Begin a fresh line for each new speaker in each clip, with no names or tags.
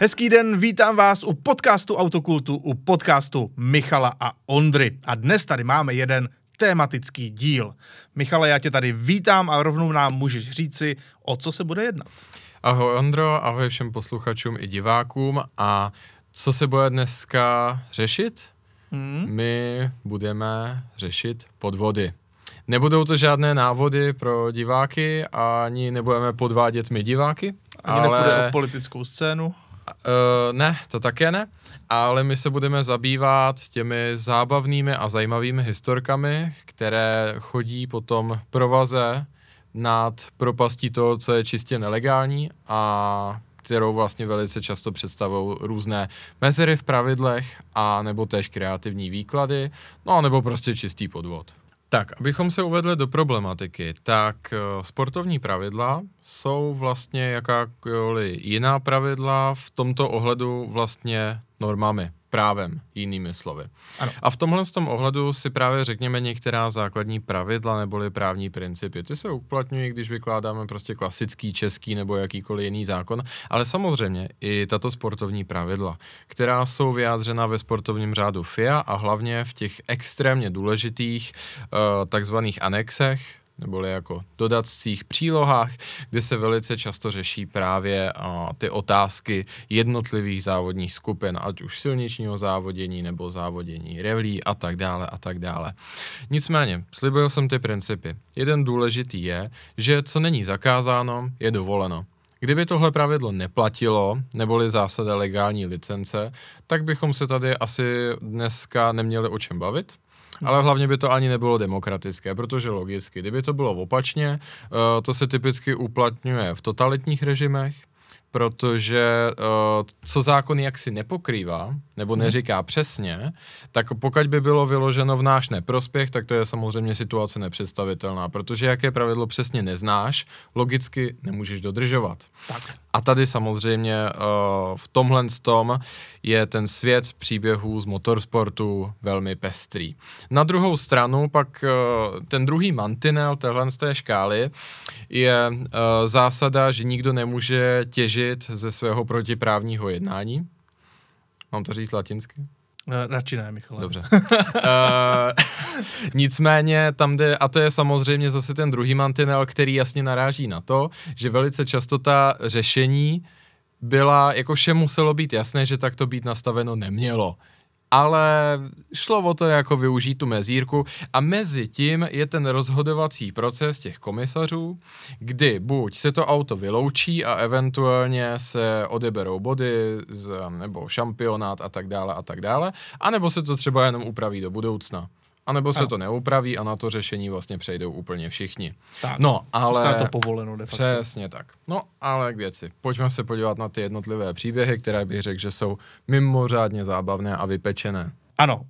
Hezký den, vítám vás u podcastu Autokultu, u podcastu Michala a Ondry. A dnes tady máme jeden tématický díl. Michale, já tě tady vítám a rovnou nám můžeš říci, o co se bude jednat.
Ahoj Ondro, ahoj všem posluchačům i divákům a co se bude dneska řešit? Hmm? My budeme řešit podvody. Nebudou to žádné návody pro diváky, ani nebudeme podvádět my diváky.
Ani ale... nepůjde o politickou scénu.
Uh, ne, to také ne, ale my se budeme zabývat těmi zábavnými a zajímavými historkami, které chodí potom provaze nad propastí toho, co je čistě nelegální a kterou vlastně velice často představují různé mezery v pravidlech a nebo též kreativní výklady, no a nebo prostě čistý podvod. Tak, abychom se uvedli do problematiky, tak uh, sportovní pravidla jsou vlastně jakákoliv jiná pravidla v tomto ohledu vlastně normami právem, jinými slovy. Ano. A v tomhle tom ohledu si právě řekněme některá základní pravidla neboli právní principy. Ty se uplatňují, když vykládáme prostě klasický český nebo jakýkoliv jiný zákon, ale samozřejmě i tato sportovní pravidla, která jsou vyjádřena ve sportovním řádu FIA a hlavně v těch extrémně důležitých uh, takzvaných anexech, neboli jako dodacích přílohách, kde se velice často řeší právě a, ty otázky jednotlivých závodních skupin, ať už silničního závodění nebo závodění revlí a tak dále a tak dále. Nicméně, slibuju jsem ty principy. Jeden důležitý je, že co není zakázáno, je dovoleno. Kdyby tohle pravidlo neplatilo, neboli zásada legální licence, tak bychom se tady asi dneska neměli o čem bavit ale hlavně by to ani nebylo demokratické, protože logicky, kdyby to bylo opačně, uh, to se typicky uplatňuje v totalitních režimech, protože uh, co zákon jaksi nepokrývá, nebo mhm. neříká přesně, tak pokud by bylo vyloženo v náš neprospěch, tak to je samozřejmě situace nepředstavitelná, protože jaké pravidlo přesně neznáš, logicky nemůžeš dodržovat. Tak. A tady samozřejmě uh, v tomhle tom je ten svět příběhů z motorsportu velmi pestrý. Na druhou stranu pak uh, ten druhý mantinel téhle z té škály je uh, zásada, že nikdo nemůže těžit ze svého protiprávního jednání. Mám to říct latinsky?
Radši ne, Michale.
Dobře. uh, nicméně tam jde, a to je samozřejmě zase ten druhý mantinel, který jasně naráží na to, že velice často ta řešení byla, jako vše muselo být jasné, že tak to být nastaveno nemělo ale šlo o to jako využít tu mezírku a mezi tím je ten rozhodovací proces těch komisařů, kdy buď se to auto vyloučí a eventuálně se odeberou body z, nebo šampionát a tak dále a tak dále, anebo se to třeba jenom upraví do budoucna. A nebo se ano. to neupraví a na to řešení vlastně přejdou úplně všichni.
Tak, no, ale... to povoleno de facto.
Přesně tak. No, ale k věci. Pojďme se podívat na ty jednotlivé příběhy, které bych řekl, že jsou mimořádně zábavné a vypečené.
Ano,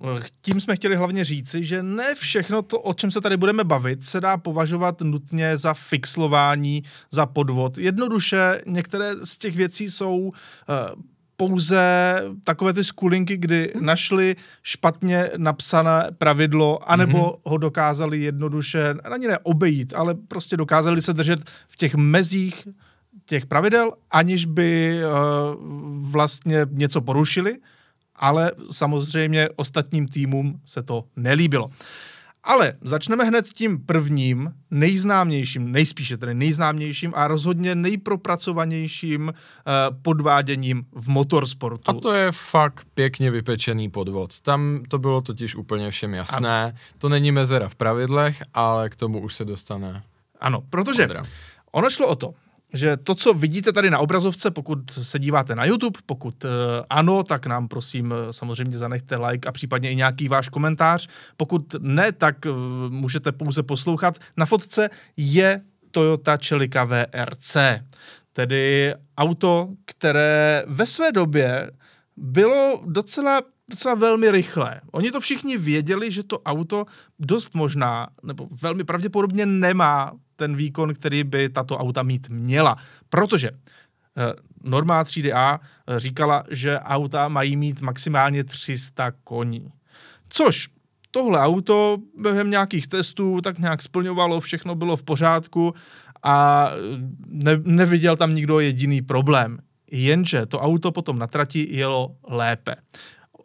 tím jsme chtěli hlavně říci, že ne všechno to, o čem se tady budeme bavit, se dá považovat nutně za fixlování, za podvod. Jednoduše některé z těch věcí jsou uh, pouze takové ty skulinky, kdy našli špatně napsané pravidlo, anebo mm-hmm. ho dokázali jednoduše, ani ne obejít, ale prostě dokázali se držet v těch mezích těch pravidel, aniž by uh, vlastně něco porušili, ale samozřejmě ostatním týmům se to nelíbilo. Ale začneme hned tím prvním, nejznámějším, nejspíše tedy nejznámějším a rozhodně nejpropracovanějším uh, podváděním v motorsportu.
A to je fakt pěkně vypečený podvod. Tam to bylo totiž úplně všem jasné. Ano. To není mezera v pravidlech, ale k tomu už se dostane.
Ano, protože ono šlo o to, že to, co vidíte tady na obrazovce, pokud se díváte na YouTube, pokud uh, ano, tak nám prosím eh, samozřejmě zanechte like a případně i nějaký váš komentář. Pokud ne, tak uh, můžete pouze poslouchat. Na fotce je Toyota Celica VRC, tedy auto, které ve své době bylo docela docela velmi rychlé. Oni to všichni věděli, že to auto dost možná, nebo velmi pravděpodobně nemá ten výkon, který by tato auta mít měla. Protože eh, norma 3DA eh, říkala, že auta mají mít maximálně 300 koní. Což tohle auto během nějakých testů tak nějak splňovalo, všechno bylo v pořádku a ne, neviděl tam nikdo jediný problém. jenže to auto potom na trati jelo lépe.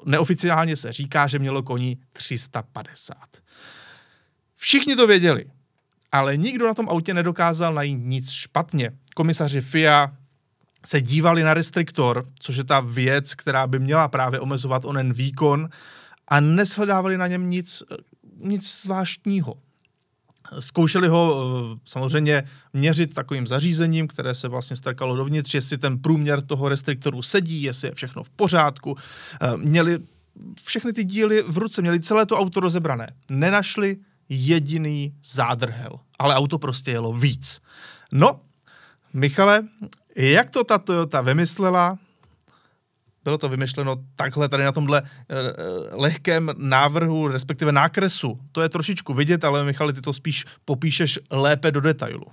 Neoficiálně se říká, že mělo koní 350. Všichni to věděli, ale nikdo na tom autě nedokázal najít nic špatně. Komisaři FIA se dívali na restriktor, což je ta věc, která by měla právě omezovat onen výkon a neshledávali na něm nic, nic zvláštního. Zkoušeli ho eh, samozřejmě měřit takovým zařízením, které se vlastně strkalo dovnitř, jestli ten průměr toho restriktoru sedí, jestli je všechno v pořádku. Eh, měli všechny ty díly v ruce, měli celé to auto rozebrané. Nenašli jediný zádrhel, ale auto prostě jelo víc. No, Michale, jak to ta Toyota vymyslela? Bylo to vymyšleno takhle tady na tomhle eh, lehkém návrhu, respektive nákresu. To je trošičku vidět, ale Michale, ty to spíš popíšeš lépe do detailu.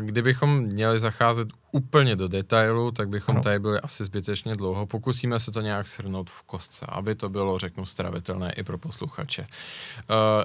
Kdybychom měli zacházet úplně do detailu, tak bychom ano. tady byli asi zbytečně dlouho. Pokusíme se to nějak shrnout v kostce, aby to bylo, řeknu, stravitelné i pro posluchače. Uh,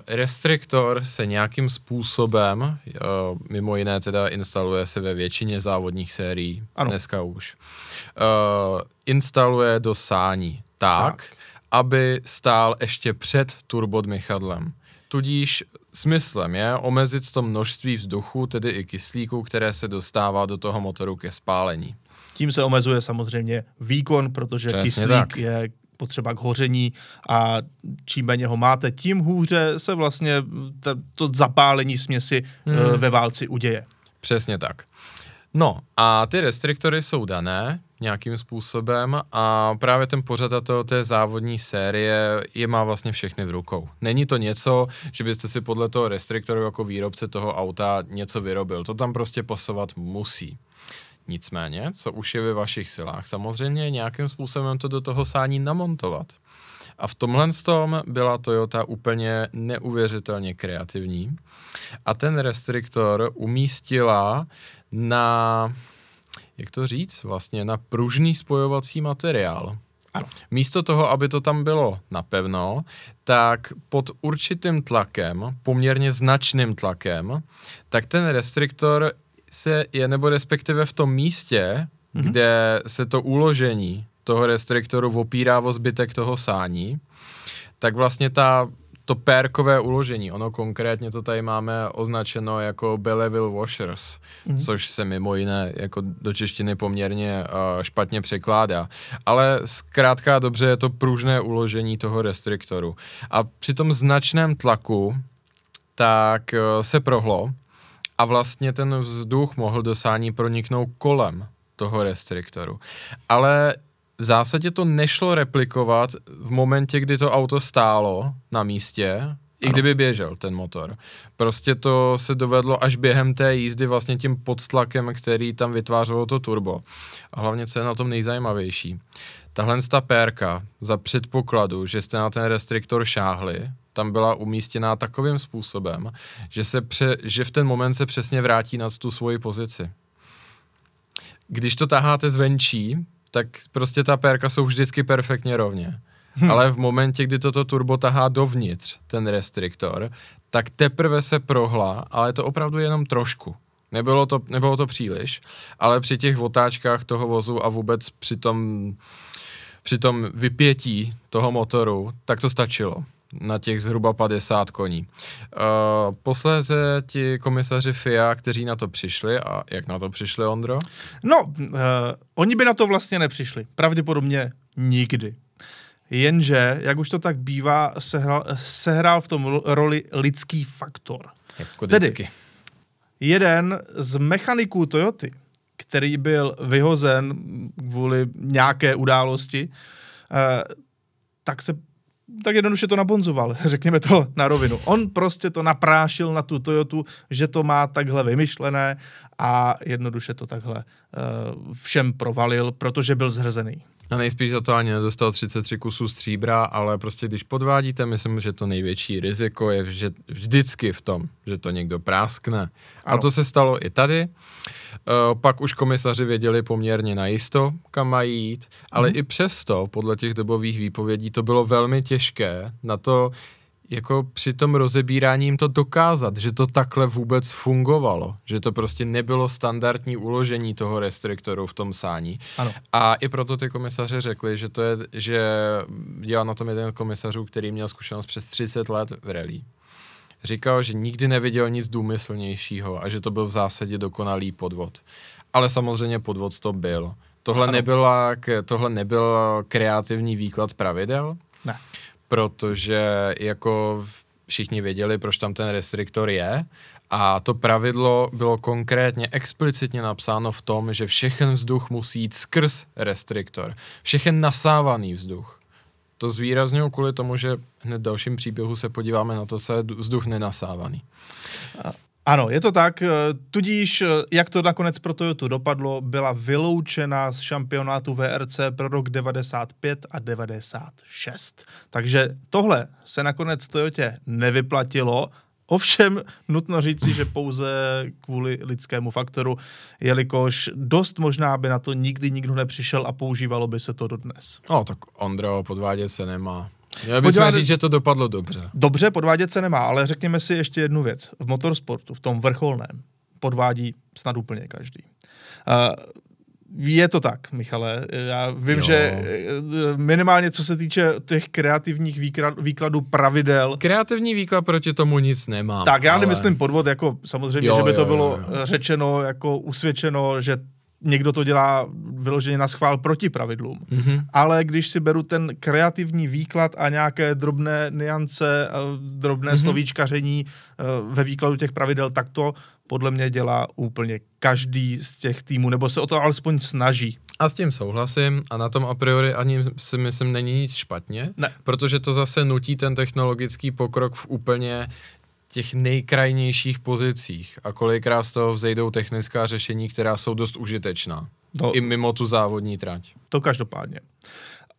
restriktor se nějakým způsobem, uh, mimo jiné teda instaluje se ve většině závodních sérií, ano. dneska už, uh, instaluje do sání tak, tak, aby stál ještě před turbodmychadlem. Tudíž smyslem je omezit to množství vzduchu, tedy i kyslíku, které se dostává do toho motoru ke spálení.
Tím se omezuje samozřejmě výkon, protože Přesně kyslík tak. je potřeba k hoření a čím méně ho máte, tím hůře se vlastně to zapálení směsi hmm. ve válci uděje.
Přesně tak. No a ty restriktory jsou dané nějakým způsobem a právě ten pořadatel té závodní série je má vlastně všechny v rukou. Není to něco, že byste si podle toho restriktoru jako výrobce toho auta něco vyrobil. To tam prostě posovat musí. Nicméně, co už je ve vašich silách, samozřejmě nějakým způsobem to do toho sání namontovat. A v tomhle tom byla Toyota úplně neuvěřitelně kreativní. A ten restriktor umístila na, jak to říct, vlastně na pružný spojovací materiál.
Ano.
Místo toho, aby to tam bylo napevno, tak pod určitým tlakem, poměrně značným tlakem, tak ten restriktor se je, nebo respektive v tom místě, mm-hmm. kde se to uložení toho restriktoru opírá o zbytek toho sání, tak vlastně ta to pérkové uložení, ono konkrétně to tady máme označeno jako Belleville Washers, mm. což se mimo jiné jako do češtiny poměrně uh, špatně překládá. Ale zkrátka dobře je to pružné uložení toho restriktoru. A při tom značném tlaku tak uh, se prohlo a vlastně ten vzduch mohl do sání proniknout kolem toho restriktoru. Ale v zásadě to nešlo replikovat v momentě, kdy to auto stálo na místě, ano. i kdyby běžel ten motor. Prostě to se dovedlo až během té jízdy vlastně tím podtlakem, který tam vytvářelo to turbo. A hlavně, co je na tom nejzajímavější. Tahle ta pérka za předpokladu, že jste na ten restriktor šáhli, tam byla umístěná takovým způsobem, že, se pře, že v ten moment se přesně vrátí na tu svoji pozici. Když to taháte zvenčí, tak prostě ta pérka jsou vždycky perfektně rovně. Hmm. Ale v momentě, kdy toto turbo tahá dovnitř, ten restriktor, tak teprve se prohla, ale to opravdu jenom trošku. Nebylo to, nebylo to příliš, ale při těch otáčkách toho vozu a vůbec při tom, při tom vypětí toho motoru, tak to stačilo na těch zhruba 50 koní. Uh, posléze ti komisaři FIA, kteří na to přišli, a jak na to přišli, Ondro?
No, uh, oni by na to vlastně nepřišli. Pravděpodobně nikdy. Jenže, jak už to tak bývá, sehrál, sehrál v tom roli lidský faktor.
Jako vždycky. Tedy,
jeden z mechaniků Toyoty, který byl vyhozen kvůli nějaké události, uh, tak se tak jednoduše to nabonzoval, řekněme to na rovinu. On prostě to naprášil na tu Toyotu, že to má takhle vymyšlené a jednoduše to takhle uh, všem provalil, protože byl zhrzený.
A nejspíš za to ani nedostal 33 kusů stříbra, ale prostě když podvádíte, myslím, že to největší riziko je že vždycky v tom, že to někdo práskne. Ano. A to se stalo i tady. Uh, pak už komisaři věděli poměrně najisto, kam mají jít, ale mm. i přesto, podle těch dobových výpovědí, to bylo velmi těžké na to, jako při tom rozebírání jim to dokázat, že to takhle vůbec fungovalo, že to prostě nebylo standardní uložení toho restriktoru v tom sání.
Ano.
A i proto ty komisaře řekli, že to je, že dělal na tom jeden komisařů, který měl zkušenost přes 30 let v rally. Říkal, že nikdy neviděl nic důmyslnějšího a že to byl v zásadě dokonalý podvod. Ale samozřejmě podvod to byl. Tohle, nebyla, tohle nebyl kreativní výklad pravidel,
Ne.
Protože jako všichni věděli, proč tam ten restriktor je a to pravidlo bylo konkrétně explicitně napsáno v tom, že všechen vzduch musí jít skrz restriktor. Všechen nasávaný vzduch. To zvýrazňuji kvůli tomu, že hned v dalším příběhu se podíváme na to, co je vzduch nenasávaný.
Ano, je to tak. eh, Tudíž, eh, jak to nakonec pro Toyotu dopadlo, byla vyloučena z šampionátu VRC pro rok 95 a 96. Takže tohle se nakonec Toyotě nevyplatilo. Ovšem nutno říci, že pouze kvůli lidskému faktoru, jelikož dost možná by na to nikdy nikdo nepřišel a používalo by se to dodnes.
No, tak Ondro, podvádět se nemá. Měli bychom
Podíváte-
říct, že to dopadlo dobře.
Dobře, podvádět se nemá, ale řekněme si ještě jednu věc. V motorsportu, v tom vrcholném, podvádí snad úplně každý. Uh, je to tak, Michale. Já vím,
Jo.
že eh, minimálně co se týče těch kreativních výkladů pravidel,
Kreativní výklad proti tomu nic nemám.
tak já
ale...
nemyslím podvod jako samozřejmě,
Jo,
že by to
jo,
bylo
jo, jo.
řečeno, jako usvědčeno, že někdo to dělá vyloženě na schvál proti pravidlům.
Mhm.
Ale když si beru ten kreativní výklad a nějaké drobné niance, eh, drobné
Mhm.
mm-hmm. slovíčkaření eh, ve výkladu těch pravidel, tak to podle mě dělá úplně každý z těch týmů, nebo se o to alespoň snaží.
A s tím souhlasím a na tom a priori ani si myslím není nic špatně,
Ne.
protože to zase nutí ten technologický pokrok v úplně těch nejkrajnějších pozicích a kolikrát z toho vzejdou technická řešení, která jsou dost užitečná.
No,
I mimo tu závodní trať.
To každopádně.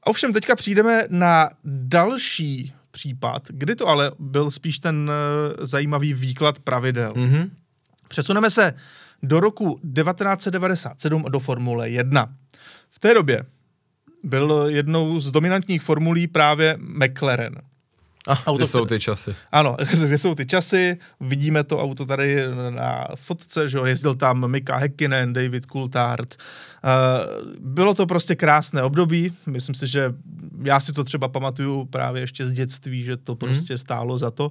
Ovšem teďka přijdeme na další případ, kdy to ale byl spíš ten eh, zajímavý výklad pravidel.
Mhm.
Přesuneme se do roku 1997 do Formule 1. V té době byl jednou z dominantních formulí právě McLaren.
A
Auto,
ty jsou ty časy.
Ano, kde jsou ty časy, vidíme to auto tady na fotce, že jo, jezdil tam Mika Häkkinen, David Coulthard. Uh, bylo to prostě krásné období, myslím si, že já si to třeba pamatuju právě ještě z dětství, že to prostě stálo za to.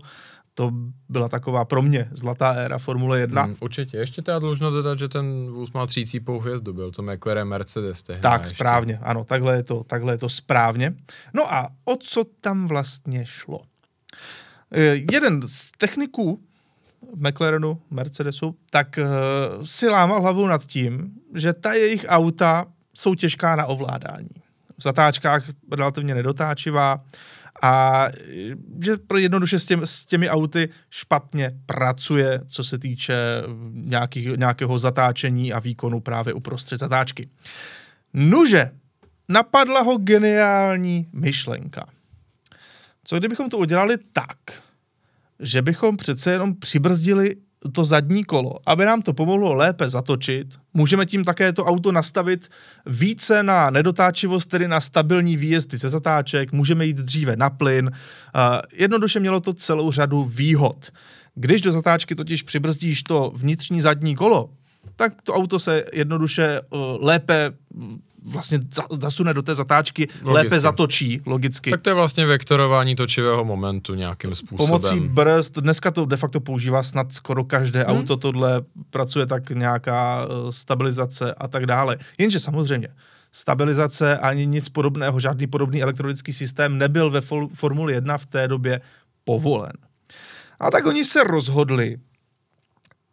To byla taková pro mě zlatá éra Formule 1.
Mm, určitě. Ještě teda dlužno dodat, že ten vůz má třícípou hvězdu, byl to McLaren Mercedes tehdy.
Tak,
ještě.
správně, ano, takhle je, to, takhle je to správně. No a o co tam vlastně šlo? Eh, Jeden z techniků McLarenu, Mercedesu, tak eh, si lámal hlavu nad tím, že ta jejich auta jsou těžká na ovládání. V zatáčkách relativně nedotáčivá a že pro jednoduše s, těm, s těmi auty špatně pracuje, co se týče nějakých, nějakého zatáčení a výkonu právě uprostřed zatáčky. Nuže, napadla ho geniální myšlenka. Co kdybychom to udělali tak, že bychom přece jenom přibrzdili to zadní kolo, aby nám to pomohlo lépe zatočit. Můžeme tím také to auto nastavit více na nedotáčivost, tedy na stabilní výjezdy ze zatáček, můžeme jít dříve na plyn. Jednoduše mělo to celou řadu výhod. Když do zatáčky totiž přibrzdíš to vnitřní zadní kolo, tak to auto se jednoduše uh, lépe vlastně za- zasune do té zatáčky,
Logicky.
lépe zatočí, logicky.
Tak to je vlastně vektorování točivého momentu nějakým způsobem.
Pomocí brzd, dneska to de facto používá snad skoro každé
Hmm.
auto, tohle pracuje tak nějaká eh, stabilizace a tak dále. Jenže samozřejmě, stabilizace ani nic podobného, žádný podobný elektronický systém nebyl ve Formuli 1 v té době povolen. A tak oni se rozhodli,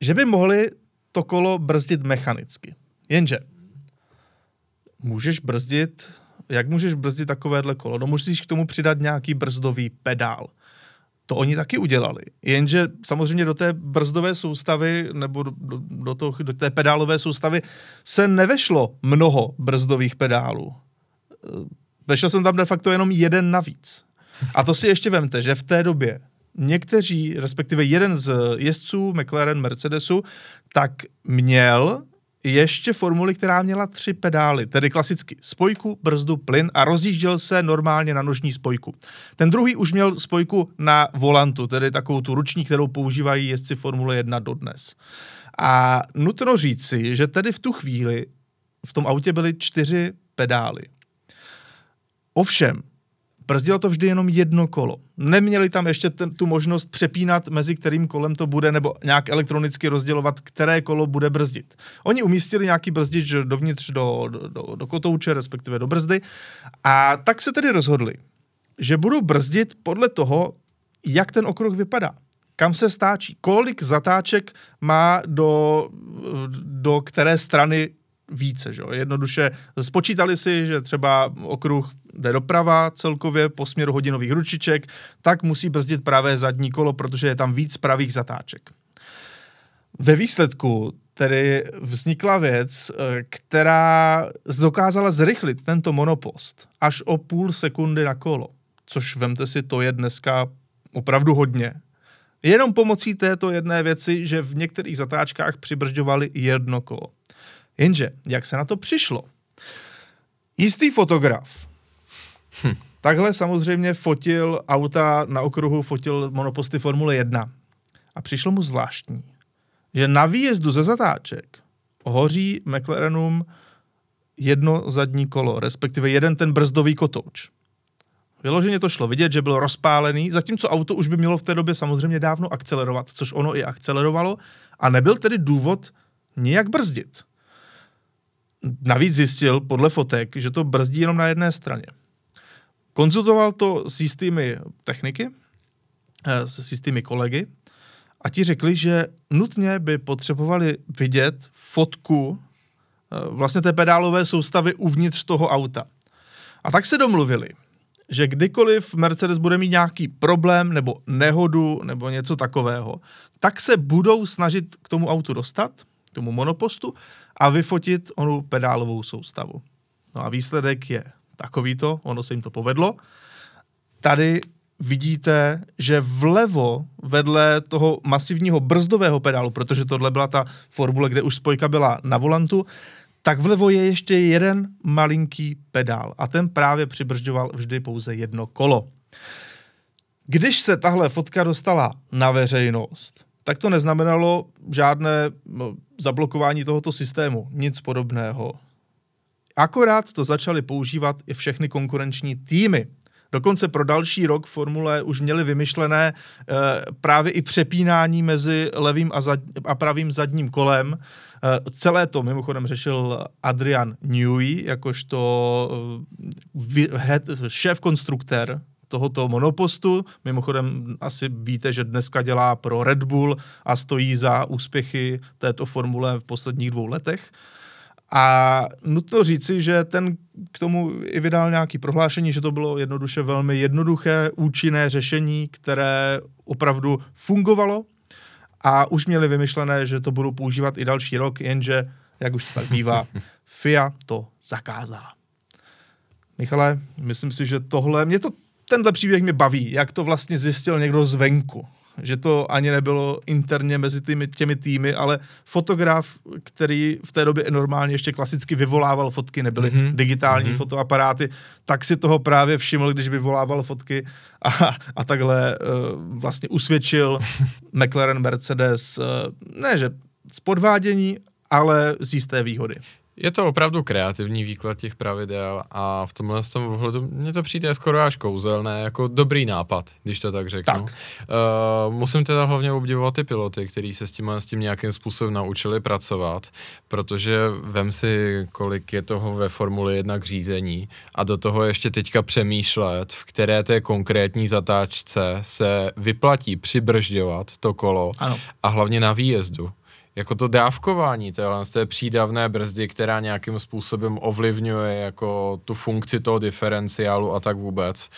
že by mohli to kolo brzdit mechanicky. Jenže můžeš brzdit, jak můžeš brzdit takovéhle kolo? No musíš k tomu přidat nějaký brzdový pedál. To oni taky udělali. Jenže samozřejmě do té brzdové soustavy nebo do, do, toho, do té pedálové soustavy se nevešlo mnoho brzdových pedálů. Eh, Vešel jsem tam de facto jenom jeden navíc. A to si ještě vemte, že v té době někteří, respektive jeden z jezdců McLaren Mercedesu, tak měl ještě formuli, která měla tři pedály, tedy klasicky spojku, brzdu, plyn a rozjížděl se normálně na nožní spojku. Ten druhý už měl spojku na volantu, tedy takovou tu ruční, kterou používají jezdci Formule 1 dodnes. A nutno říci, že tedy v tu chvíli v tom autě byly čtyři pedály. Ovšem, brzdilo to vždy jenom jedno kolo. Neměli tam ještě ten, tu možnost přepínat, mezi kterým kolem to bude, nebo nějak elektronicky rozdělovat, které kolo bude brzdit. Oni umístili nějaký brzdič dovnitř do, do, do, do kotouče, respektive do brzdy, a tak se tedy rozhodli, že budou brzdit podle toho, jak ten okruh vypadá kam se stáčí, kolik zatáček má do, do které strany více. Že? Jednoduše spočítali si, že třeba okruh jde doprava celkově po směru hodinových ručiček, tak musí brzdit pravé zadní kolo, protože je tam víc pravých zatáček. Ve výsledku tedy vznikla věc, která dokázala zrychlit tento monopost až o půl sekundy na kolo, což vemte si, to je dneska opravdu hodně. Jenom pomocí této jedné věci, že v některých zatáčkách přibržďovali jedno kolo. Jenže, jak se na to přišlo? Jistý fotograf hm. takhle samozřejmě fotil auta na okruhu, fotil monoposty Formule 1. A přišlo mu zvláštní, že na výjezdu ze zatáček hoří McLarenům jedno zadní kolo, respektive jeden ten brzdový kotouč. Vyloženě to šlo vidět, že byl rozpálený, zatímco auto už by mělo v té době samozřejmě dávno akcelerovat, což ono i akcelerovalo, a nebyl tedy důvod nijak brzdit. Navíc zjistil podle fotek, že to brzdí jenom na jedné straně. Konzultoval to s jistými techniky, eh, s jistými kolegy a ti řekli, že nutně by potřebovali vidět fotku eh, vlastně té pedálové soustavy uvnitř toho auta. A tak se domluvili, že kdykoliv Mercedes bude mít nějaký problém nebo nehodu nebo něco takového, tak se budou snažit k tomu autu dostat, k tomu monopostu a vyfotit onu pedálovou soustavu. No a výsledek je takovýto, ono se jim to povedlo. Tady vidíte, že vlevo vedle toho masivního brzdového pedálu, protože tohle byla ta formule, kde už spojka byla na volantu, tak vlevo je ještě jeden malinký pedál a ten právě přibržďoval vždy pouze jedno kolo. Když se tahle fotka dostala na veřejnost, tak to neznamenalo žádné zablokování tohoto systému, nic podobného. Akorát to začaly používat i všechny konkurenční týmy. Dokonce pro další rok Formule už měli vymyšlené e, právě i přepínání mezi levým a, zad, a pravým zadním kolem, Eh, celé to mimochodem řešil Adrian Newey, jakožto eh, šéf konstruktér tohoto monopostu. Mimochodem asi víte, že dneska dělá pro Red Bull a stojí za úspěchy této formule v posledních dvou letech. A nutno říci, že ten k tomu i vydal nějaký prohlášení, že to bylo jednoduše velmi jednoduché, účinné řešení, které opravdu fungovalo a už měli vymyšlené, že to budou používat i další rok, jenže, jak už to tak bývá, FIA to zakázala. Michale, myslím si, že tohle, mě to, tenhle příběh mě baví, jak to vlastně zjistil někdo zvenku že to ani nebylo interně mezi těmi, těmi týmy, ale fotograf, který v té době normálně ještě klasicky vyvolával fotky, nebyly mm-hmm. digitální mm-hmm. fotoaparáty, tak si toho právě všiml, když vyvolával fotky a, a takhle uh, vlastně usvědčil McLaren Mercedes, uh, ne že z podvádění, ale z jisté výhody.
Je to opravdu kreativní výklad těch pravidel a v tomhle z tom ohledu mně to přijde skoro až kouzelné, jako dobrý nápad, když to tak řeknu. Tak. Uh, musím teda hlavně obdivovat ty piloty, kteří se s tím, s tím nějakým způsobem naučili pracovat, protože vem si, kolik je toho ve Formuli 1 k řízení a do toho ještě teďka přemýšlet, v které té konkrétní zatáčce se vyplatí přibržďovat to kolo ano. a hlavně na výjezdu jako to dávkování téhle z té přídavné brzdy, která nějakým způsobem ovlivňuje jako tu funkci toho diferenciálu a tak vůbec.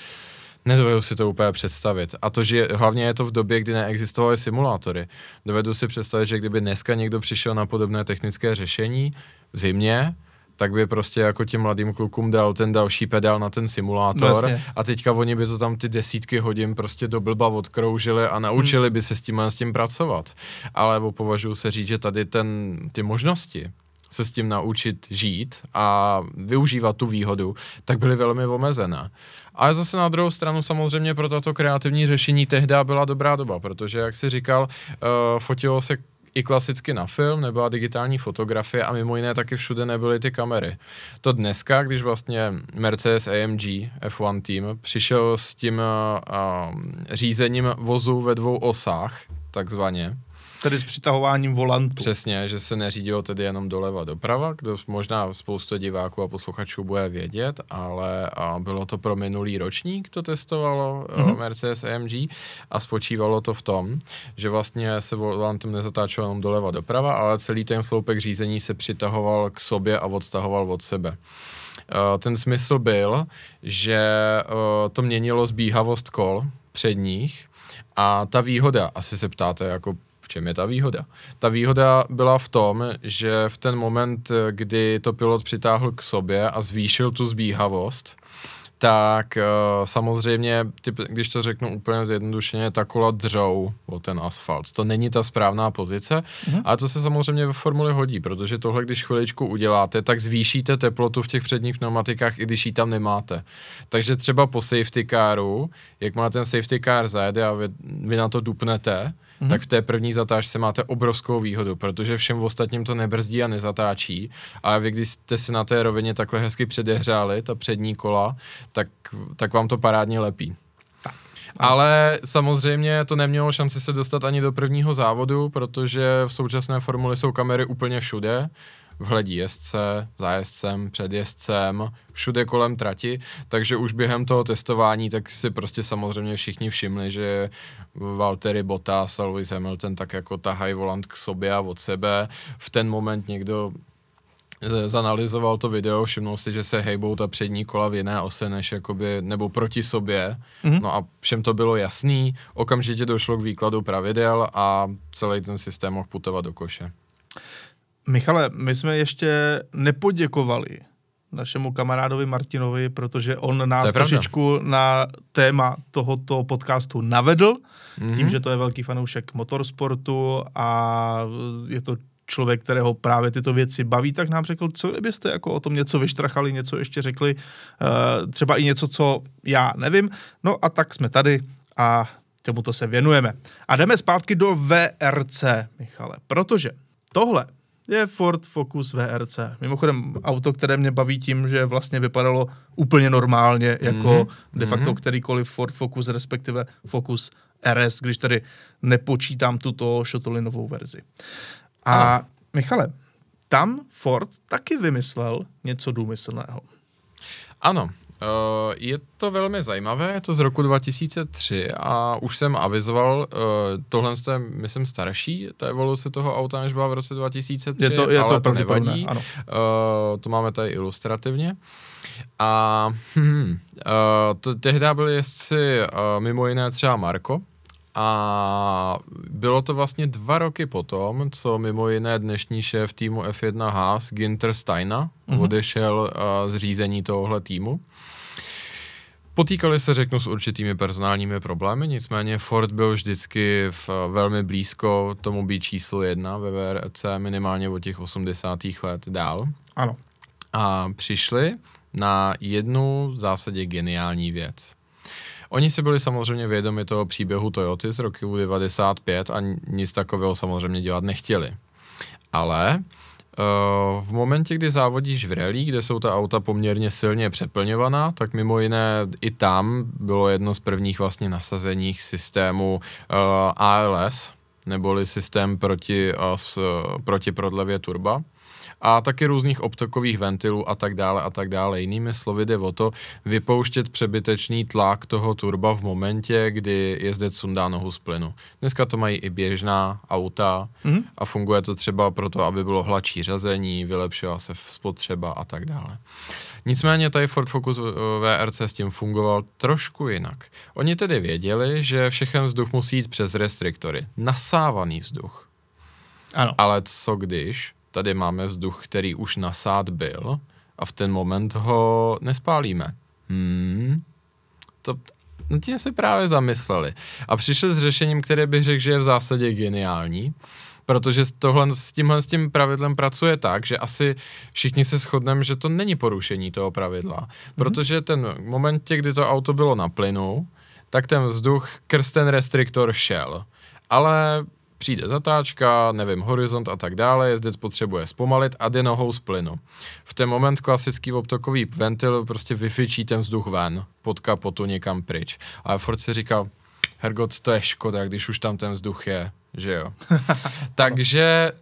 Nedovedu si to úplně představit. A to, že hlavně je to v době, kdy neexistovaly simulátory. Dovedu si představit, že kdyby dneska někdo přišel na podobné technické řešení v zimě, tak by prostě jako těm mladým klukům dal ten další pedál na ten simulátor no, a teďka oni by to tam ty desítky hodin prostě do blba odkroužili a naučili hmm. by se s tím s tím pracovat. Ale považuji se říct, že tady ten, ty možnosti se s tím naučit žít a využívat tu výhodu, tak byly velmi omezené. Ale zase na druhou stranu samozřejmě pro tato kreativní řešení tehdy byla dobrá doba, protože, jak si říkal, uh, fotilo se i klasicky na film, nebyla digitální fotografie a mimo jiné taky všude nebyly ty kamery. To dneska, když vlastně Mercedes AMG F1 Team přišel s tím uh, řízením vozu ve dvou osách, takzvaně,
Tedy s přitahováním volantu.
Přesně, že se neřídilo tedy jenom doleva doprava, kdo možná spoustu diváků a posluchačů bude vědět, ale a bylo to pro minulý ročník, to testovalo mm-hmm. Mercedes AMG a spočívalo to v tom, že vlastně se volantem nezatáčelo jenom doleva doprava, ale celý ten sloupek řízení se přitahoval k sobě a odstahoval od sebe. Uh, ten smysl byl, že uh, to měnilo zbíhavost kol předních a ta výhoda, asi se ptáte, jako v čem je ta výhoda? Ta výhoda byla v tom, že v ten moment, kdy to pilot přitáhl k sobě a zvýšil tu zbíhavost, tak uh, samozřejmě, když to řeknu úplně zjednodušeně, ta kola dřou o ten asfalt. To není ta správná pozice, mm-hmm. ale to se samozřejmě ve formuli hodí, protože tohle, když chviličku uděláte, tak zvýšíte teplotu v těch předních pneumatikách, i když ji tam nemáte. Takže třeba po safety caru, jak má ten safety car zajede a vy, vy na to dupnete, mm-hmm. tak v té první zatáčce máte obrovskou výhodu, protože všem ostatním to nebrzdí a nezatáčí. A vy, když jste si na té rovině takhle hezky předehřáli, ta přední kola, tak, tak vám to parádně lepí. Ale samozřejmě to nemělo šanci se dostat ani do prvního závodu, protože v současné formuli jsou kamery úplně všude v hledí jezdce, za jezdcem, před jezdcem, všude kolem trati, takže už během toho testování tak si prostě samozřejmě všichni všimli, že Valtteri Bottas a Lewis Hamilton tak jako tahají volant k sobě a od sebe. V ten moment někdo zanalizoval to video, všimnul si, že se hejbou ta přední kola v jiné ose, než jakoby, nebo proti sobě. Mm-hmm. No a všem to bylo jasný, okamžitě došlo k výkladu pravidel a celý ten systém mohl putovat do koše.
Michale, my jsme ještě nepoděkovali našemu kamarádovi Martinovi, protože on nás trošičku na téma tohoto podcastu navedl, mm-hmm. tím, že to je velký fanoušek motorsportu a je to člověk, kterého právě tyto věci baví, tak nám řekl, co kdybyste jako o tom něco vyštrachali, něco ještě řekli, uh, třeba i něco, co já nevím. No a tak jsme tady a tomuto se věnujeme. A jdeme zpátky do VRC, Michale, protože tohle je Ford Focus VRC. Mimochodem auto, které mě baví tím, že vlastně vypadalo úplně normálně, jako mm-hmm. de facto mm-hmm. kterýkoliv Ford Focus, respektive Focus RS, když tady nepočítám tuto šotolinovou verzi. A ano. Michale, tam Ford taky vymyslel něco důmyslného.
Ano, Uh, je to velmi zajímavé, je to z roku 2003 a už jsem avizoval, uh, tohle je, myslím, starší, ta evoluce toho auta, než byla v roce 2003,
je to, je
ale
to,
to nevadí. Ano. Uh, to máme tady ilustrativně. A hm, uh, to tehdy byli jezdci uh, mimo jiné třeba Marko, a bylo to vlastně dva roky potom, co mimo jiné dnešní šéf týmu F1 Haas, Ginter Steina, mm-hmm. odešel uh, z řízení tohohle týmu. Potýkali se, řeknu, s určitými personálními problémy, nicméně Ford byl vždycky v, velmi blízko tomu být číslo jedna ve VRC, minimálně od těch 80. let dál.
Ano.
A přišli na jednu v zásadě geniální věc. Oni si byli samozřejmě vědomi toho příběhu Toyoty z roku 95 a nic takového samozřejmě dělat nechtěli. Ale Uh, v momentě, kdy závodíš v rally, kde jsou ta auta poměrně silně přeplňovaná, tak mimo jiné i tam bylo jedno z prvních vlastně nasazeních systému uh, ALS, neboli systém proti, s, proti prodlevě turba a taky různých obtokových ventilů a tak dále a tak dále. Jinými slovy jde o to vypouštět přebytečný tlak toho turba v momentě, kdy jezdec sundá nohu z plynu. Dneska to mají i běžná auta mm-hmm. a funguje to třeba proto, aby bylo hladší řazení, vylepšila se spotřeba a tak dále. Nicméně tady Ford Focus VRC s tím fungoval trošku jinak. Oni tedy věděli, že všechen vzduch musí jít přes restriktory. Nasávaný vzduch.
Ano.
Ale co když tady máme vzduch, který už nasát byl a v ten moment ho nespálíme. Hmm, to, nad tím se právě zamysleli. A přišli s řešením, které bych řekl, že je v zásadě geniální, protože tohle s tímhle s tím pravidlem pracuje tak, že asi všichni se shodneme, že to není porušení toho pravidla, mm-hmm. protože ten momentě, kdy to auto bylo na plynu, tak ten vzduch krz ten restriktor šel. Ale přijde zatáčka, nevím, horizont a tak dále, jezdec potřebuje zpomalit a jde nohou z plynu. V ten moment klasický obtokový ventil prostě vyfičí ten vzduch ven, pod kapotu někam pryč. A Ford si říkal, Hergot, to je škoda, když už tam ten vzduch je, že jo. Takže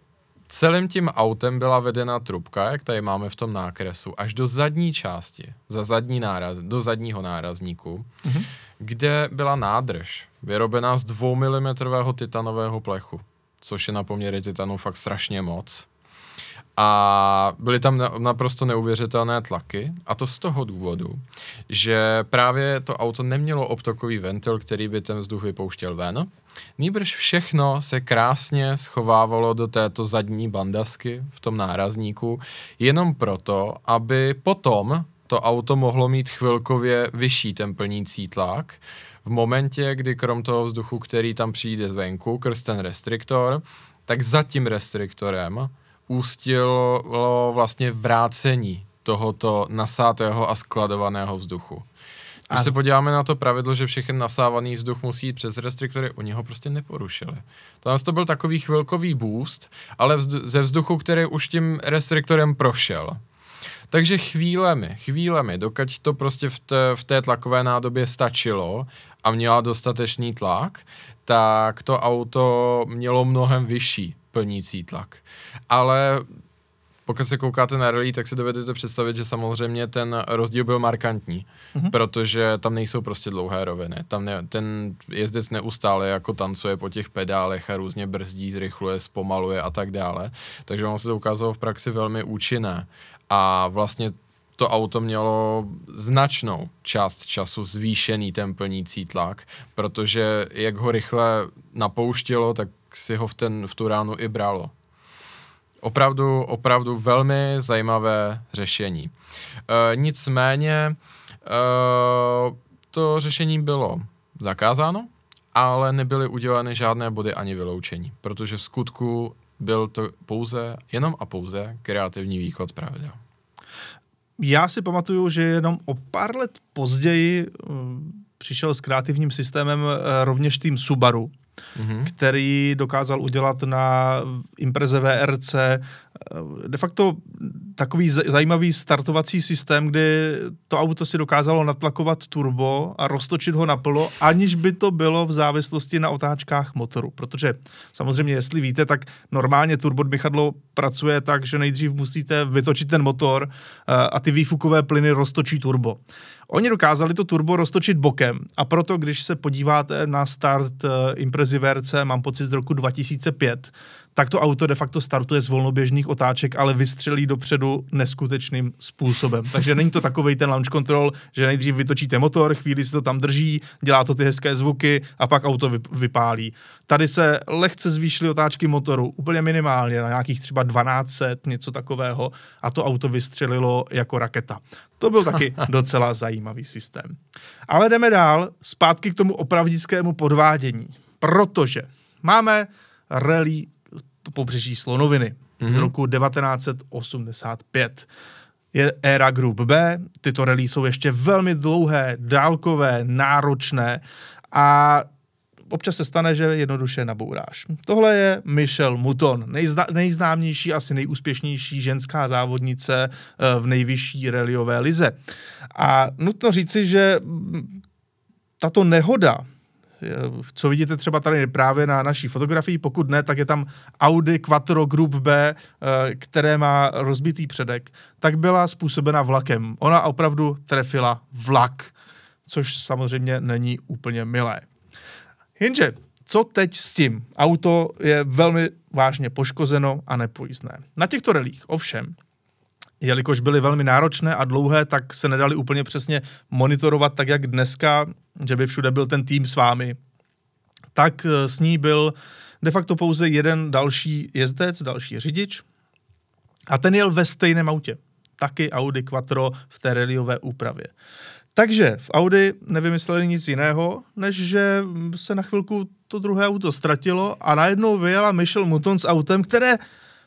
celým tím autem byla vedena trubka, jak tady máme v tom nákresu, až do zadní části, za zadní náraz, do zadního nárazníku, mm-hmm. Kde byla nádrž, vyrobená z 2 mm titanového plechu, což je na poměry titanu fakt strašně moc. A byly tam naprosto neuvěřitelné tlaky, a to z toho důvodu, že právě to auto nemělo obtokový ventil, který by ten vzduch vypouštěl ven. Nýbrž všechno se krásně schovávalo do této zadní bandasky v tom nárazníku, jenom proto, aby potom to auto mohlo mít chvilkově vyšší ten plnící tlak, v momentě, kdy krom toho vzduchu, který tam přijde zvenku, krz ten restriktor, tak za tím restriktorem ústilo vlastně vrácení tohoto nasátého a skladovaného vzduchu. Když a... se podíváme na to pravidlo, že všechny nasávaný vzduch musí jít přes restriktory, oni ho prostě neporušili. Tam to byl takový chvilkový boost, ale vzdu- ze vzduchu, který už tím restriktorem prošel. Takže chvílemi, chvílemi, dokud to prostě v té, v té tlakové nádobě stačilo a měla dostatečný tlak, tak to auto mělo mnohem vyšší plnící tlak. Ale pokud se koukáte na rally, tak si dovedete představit, že samozřejmě ten rozdíl byl markantní, mm-hmm. protože tam nejsou prostě dlouhé roviny. Tam ne, ten jezdec neustále jako tancuje po těch pedálech a různě brzdí, zrychluje, zpomaluje a tak dále. Takže on se to ukázalo v praxi velmi účinné. A vlastně to auto mělo značnou část času zvýšený ten plnící tlak, protože jak ho rychle napouštilo, tak si ho v, ten, v tu ránu i bralo. Opravdu, opravdu velmi zajímavé řešení. E, nicméně e, to řešení bylo zakázáno, ale nebyly udělány žádné body ani vyloučení, protože v skutku byl to pouze, jenom a pouze kreativní výklad pravidel.
Já si pamatuju, že jenom o pár let později um, přišel s kreativním systémem uh, rovněž tým Subaru, mm-hmm. který dokázal udělat na Impreze VRC eh, de facto takový zajímavý startovací systém, kdy to auto si dokázalo natlakovat turbo a roztočit ho naplno, aniž by to bylo v závislosti na otáčkách motoru. Protože samozřejmě, jestli víte, tak normálně turbodmychadlo pracuje tak, že nejdřív musíte vytočit ten motor eh, a ty výfukové plyny roztočí turbo. Oni dokázali to turbo roztočit bokem a proto, když se podíváte na start uh, Imprezi VRC, mám pocit z roku 2005, tak to auto de facto startuje z volnoběžných otáček, ale vystřelí dopředu neskutečným způsobem. Takže není to takový ten launch control, že nejdřív vytočíte motor, chvíli se to tam drží, dělá to ty hezké zvuky a pak auto vypálí. Tady se lehce zvýšily otáčky motoru, úplně minimálně, na nějakých třeba 1200, něco takového, a to auto vystřelilo jako raketa. To byl taky docela zajímavý systém. Ale jdeme dál, zpátky k tomu opravdickému podvádění. Protože máme rally pobřeží Slonoviny mm-hmm. z mhm. roku 1985. Je éra Group B, tyto rally jsou ještě velmi dlouhé, dálkové, náročné a občas se stane, že jednoduše nabouráš. Tohle je Michelle Mouton, nejzna, nejznámější, asi nejúspěšnější ženská závodnice eh, v nejvyšší rallyové lize. A nutno říci, že tato nehoda co vidíte třeba tady právě na naší fotografii, pokud ne, tak je tam Audi Quattro Group B, eh, které má rozbitý předek, tak byla způsobena vlakem. Ona opravdu trefila vlak, což samozřejmě není úplně milé. Jenže, co teď s tím? Auto je velmi vážně poškozeno a nepojízdné. Na těchto relích ovšem jelikož byly velmi náročné a dlouhé, tak se nedali úplně přesně monitorovat tak, jak dneska, že by všude byl ten tým s vámi. Tak eh, s ní byl de facto pouze jeden další jezdec, další řidič a ten jel ve stejném autě. Taky Audi Quattro v té reliové úpravě. Takže v Audi nevymysleli nic jiného, než že se na chvilku to druhé auto ztratilo a najednou vyjela Michel Mouton s autem, které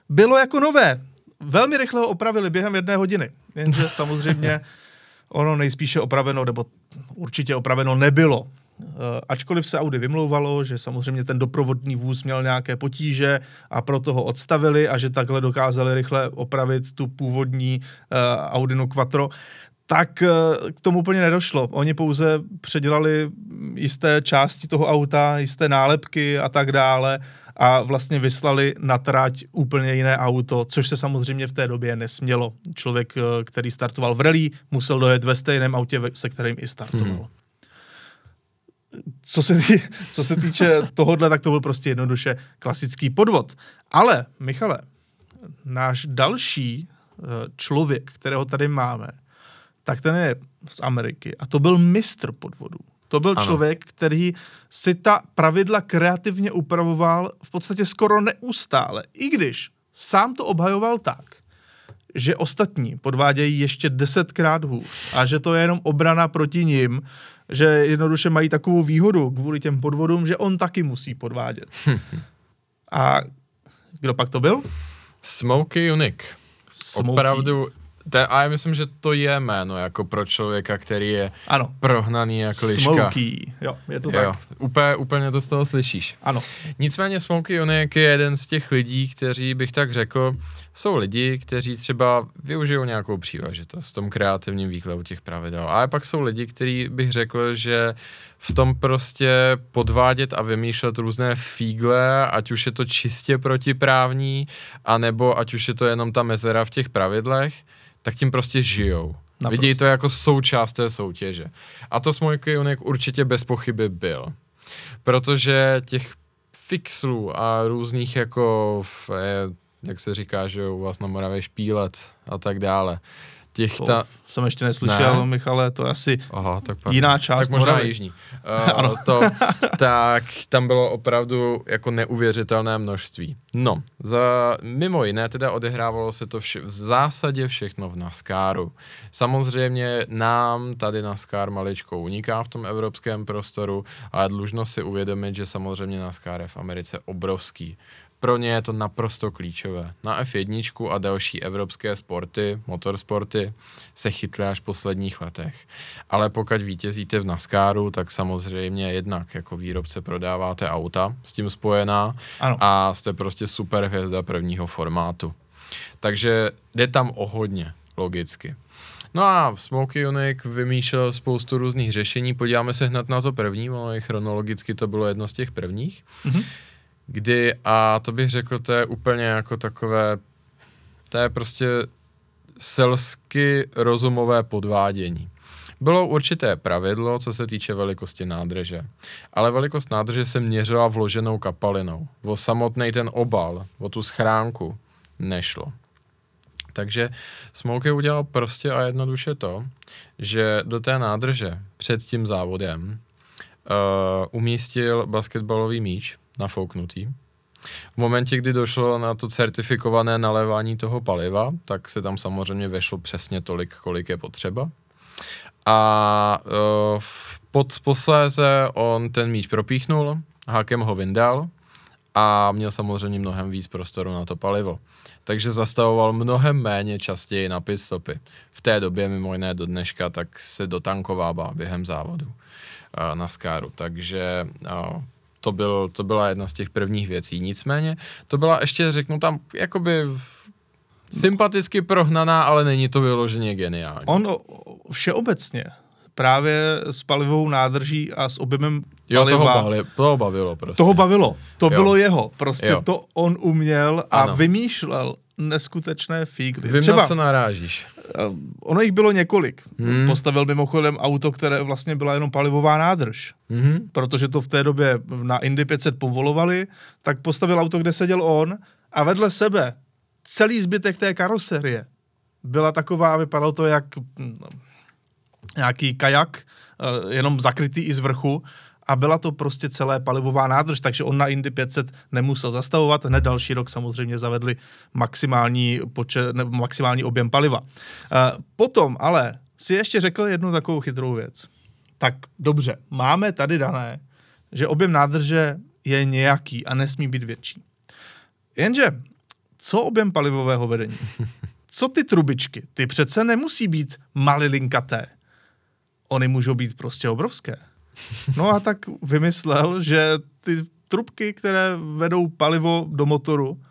bylo jako nové. Velmi rychle ho opravili během jedné hodiny. Jenže samozřejmě ono nejspíše opraveno, nebo určitě opraveno nebylo. Eh, ačkoliv se Audi vymlouvalo, že samozřejmě ten doprovodný vůz měl nějaké potíže a proto ho odstavili a že takhle dokázali rychle opravit tu původní uh, Audinu Quattro, tak uh, k tomu úplně nedošlo. Oni pouze předělali jisté části toho auta, jisté nálepky a tak dále a vlastně vyslali na trať úplně jiné auto, což se samozřejmě v té době nesmělo. Člověk, který startoval v rally, musel dojet ve stejném autě, se kterým i startoval. Hmm co se, tý, co se týče tohohle, tak to byl prostě jednoduše klasický podvod. Ale, Michale, náš další eh, člověk, kterého tady máme, tak ten je z Ameriky a to byl mistr podvodů. To byl ano. člověk, který si ta pravidla kreativně upravoval v podstatě skoro neustále. I když sám to obhajoval tak, že ostatní podvádějí ještě desetkrát hůř a že to je jenom obrana proti nim, že jednoduše mají takovou výhodu kvůli těm podvodům, že on taky musí podvádět. A kdo pak to byl?
Smokey Unique. Smokey. Opravdu te, a já myslím, že to je jméno jako pro člověka, který je ano. prohnaný jako liška.
Smokey, jo, je to jo, tak.
Úplně, úplně to z toho slyšíš.
Ano.
Nicméně Smokey Unique je jeden z těch lidí, kteří bych tak řekl, jsou lidi, kteří třeba využijou nějakou příležitost v tom kreativním výkladu těch pravidel. Ale pak jsou lidi, kteří bych řekl, že v tom prostě podvádět a vymýšlet různé fígle, ať už je to čistě protiprávní, anebo ať už je to jenom ta mezera v těch pravidlech, tak tím prostě žijou. Naprosto. Vidí to jako součást té soutěže. A to Smokey Unique určitě bez pochyby byl. Protože těch fixlů a různých jako, jak se říká, že u vás na Moravě špílet a tak dále,
těch ta... jsem ještě neslyšel, ne? Michale, to je asi Aha, tak jiná část
Tak možná Moravy. jižní. Uh, ano. To, tak tam bylo opravdu jako neuvěřitelné množství. No, za, mimo jiné teda odehrávalo se to vše, v zásadě všechno v NASCARu. Samozřejmě nám tady NASCAR maličko uniká v tom evropském prostoru, ale dlužno si uvědomit, že samozřejmě NASCAR je v Americe obrovský pro ně je to naprosto klíčové. Na F1 a další evropské sporty, motorsporty, se chytly až v posledních letech. Ale pokud vítězíte v NASCARu, tak samozřejmě jednak jako výrobce prodáváte auta s tím spojená ano. a jste prostě super hvězda prvního formátu. Takže jde tam o hodně, logicky. No a Smokey Unique vymýšlel spoustu různých řešení, podíváme se hned na to první, ono i chronologicky to bylo jedno z těch prvních. Mm-hmm kdy, a to bych řekl, to je úplně jako takové, to je prostě selsky rozumové podvádění. Bylo určité pravidlo, co se týče velikosti nádrže, ale velikost nádrže se měřila vloženou kapalinou. O samotný ten obal, o tu schránku nešlo. Takže Smokey udělal prostě a jednoduše to, že do té nádrže před tím závodem uh, umístil basketbalový míč, nafouknutý. V momentě, kdy došlo na to certifikované nalévání toho paliva, tak se tam samozřejmě vešlo přesně tolik, kolik je potřeba. A uh, pod, posléze on ten míč propíchnul, hákem ho vyndal a měl samozřejmě mnohem víc prostoru na to palivo. Takže zastavoval mnohem méně častěji na pitstopy. V té době, mimo jiné do dneška, tak se dotankovává během závodu uh, na skáru. Takže uh, to, byl, to byla jedna z těch prvních věcí. Nicméně to byla ještě, řeknu tam, jakoby sympaticky prohnaná, ale není to vyloženě geniální.
On všeobecně právě s palivovou nádrží a s objemem
Jo, toho, bavili, toho bavilo prostě.
Toho bavilo. To jo. bylo jeho. Prostě jo. to on uměl a ano. vymýšlel neskutečné fígly.
Vím, Třeba, na co narážíš.
Eh, ono jich bylo několik. Hmm. Postavil mimochodem auto, které vlastně byla jenom palivová nádrž. Hmm. Protože to v té době na Indy 500 povolovali, tak postavil auto, kde seděl on a vedle sebe celý zbytek té karoserie byla taková, vypadalo to jak hm, nějaký kajak, eh, jenom zakrytý i z vrchu a byla to prostě celé palivová nádrž, takže on na Indy 500 nemusel zastavovat. Hned další rok samozřejmě zavedli maximální, počet, ne, maximální objem paliva. E, potom ale si ještě řekl jednu takovou chytrou věc. Tak dobře, máme tady dané, že objem nádrže je nějaký a nesmí být větší. Jenže, co objem palivového vedení? Co ty trubičky? Ty přece nemusí být malilinkaté. Ony můžou být prostě obrovské. No a tak vymyslel, že ty trubky, které vedou palivo do motoru,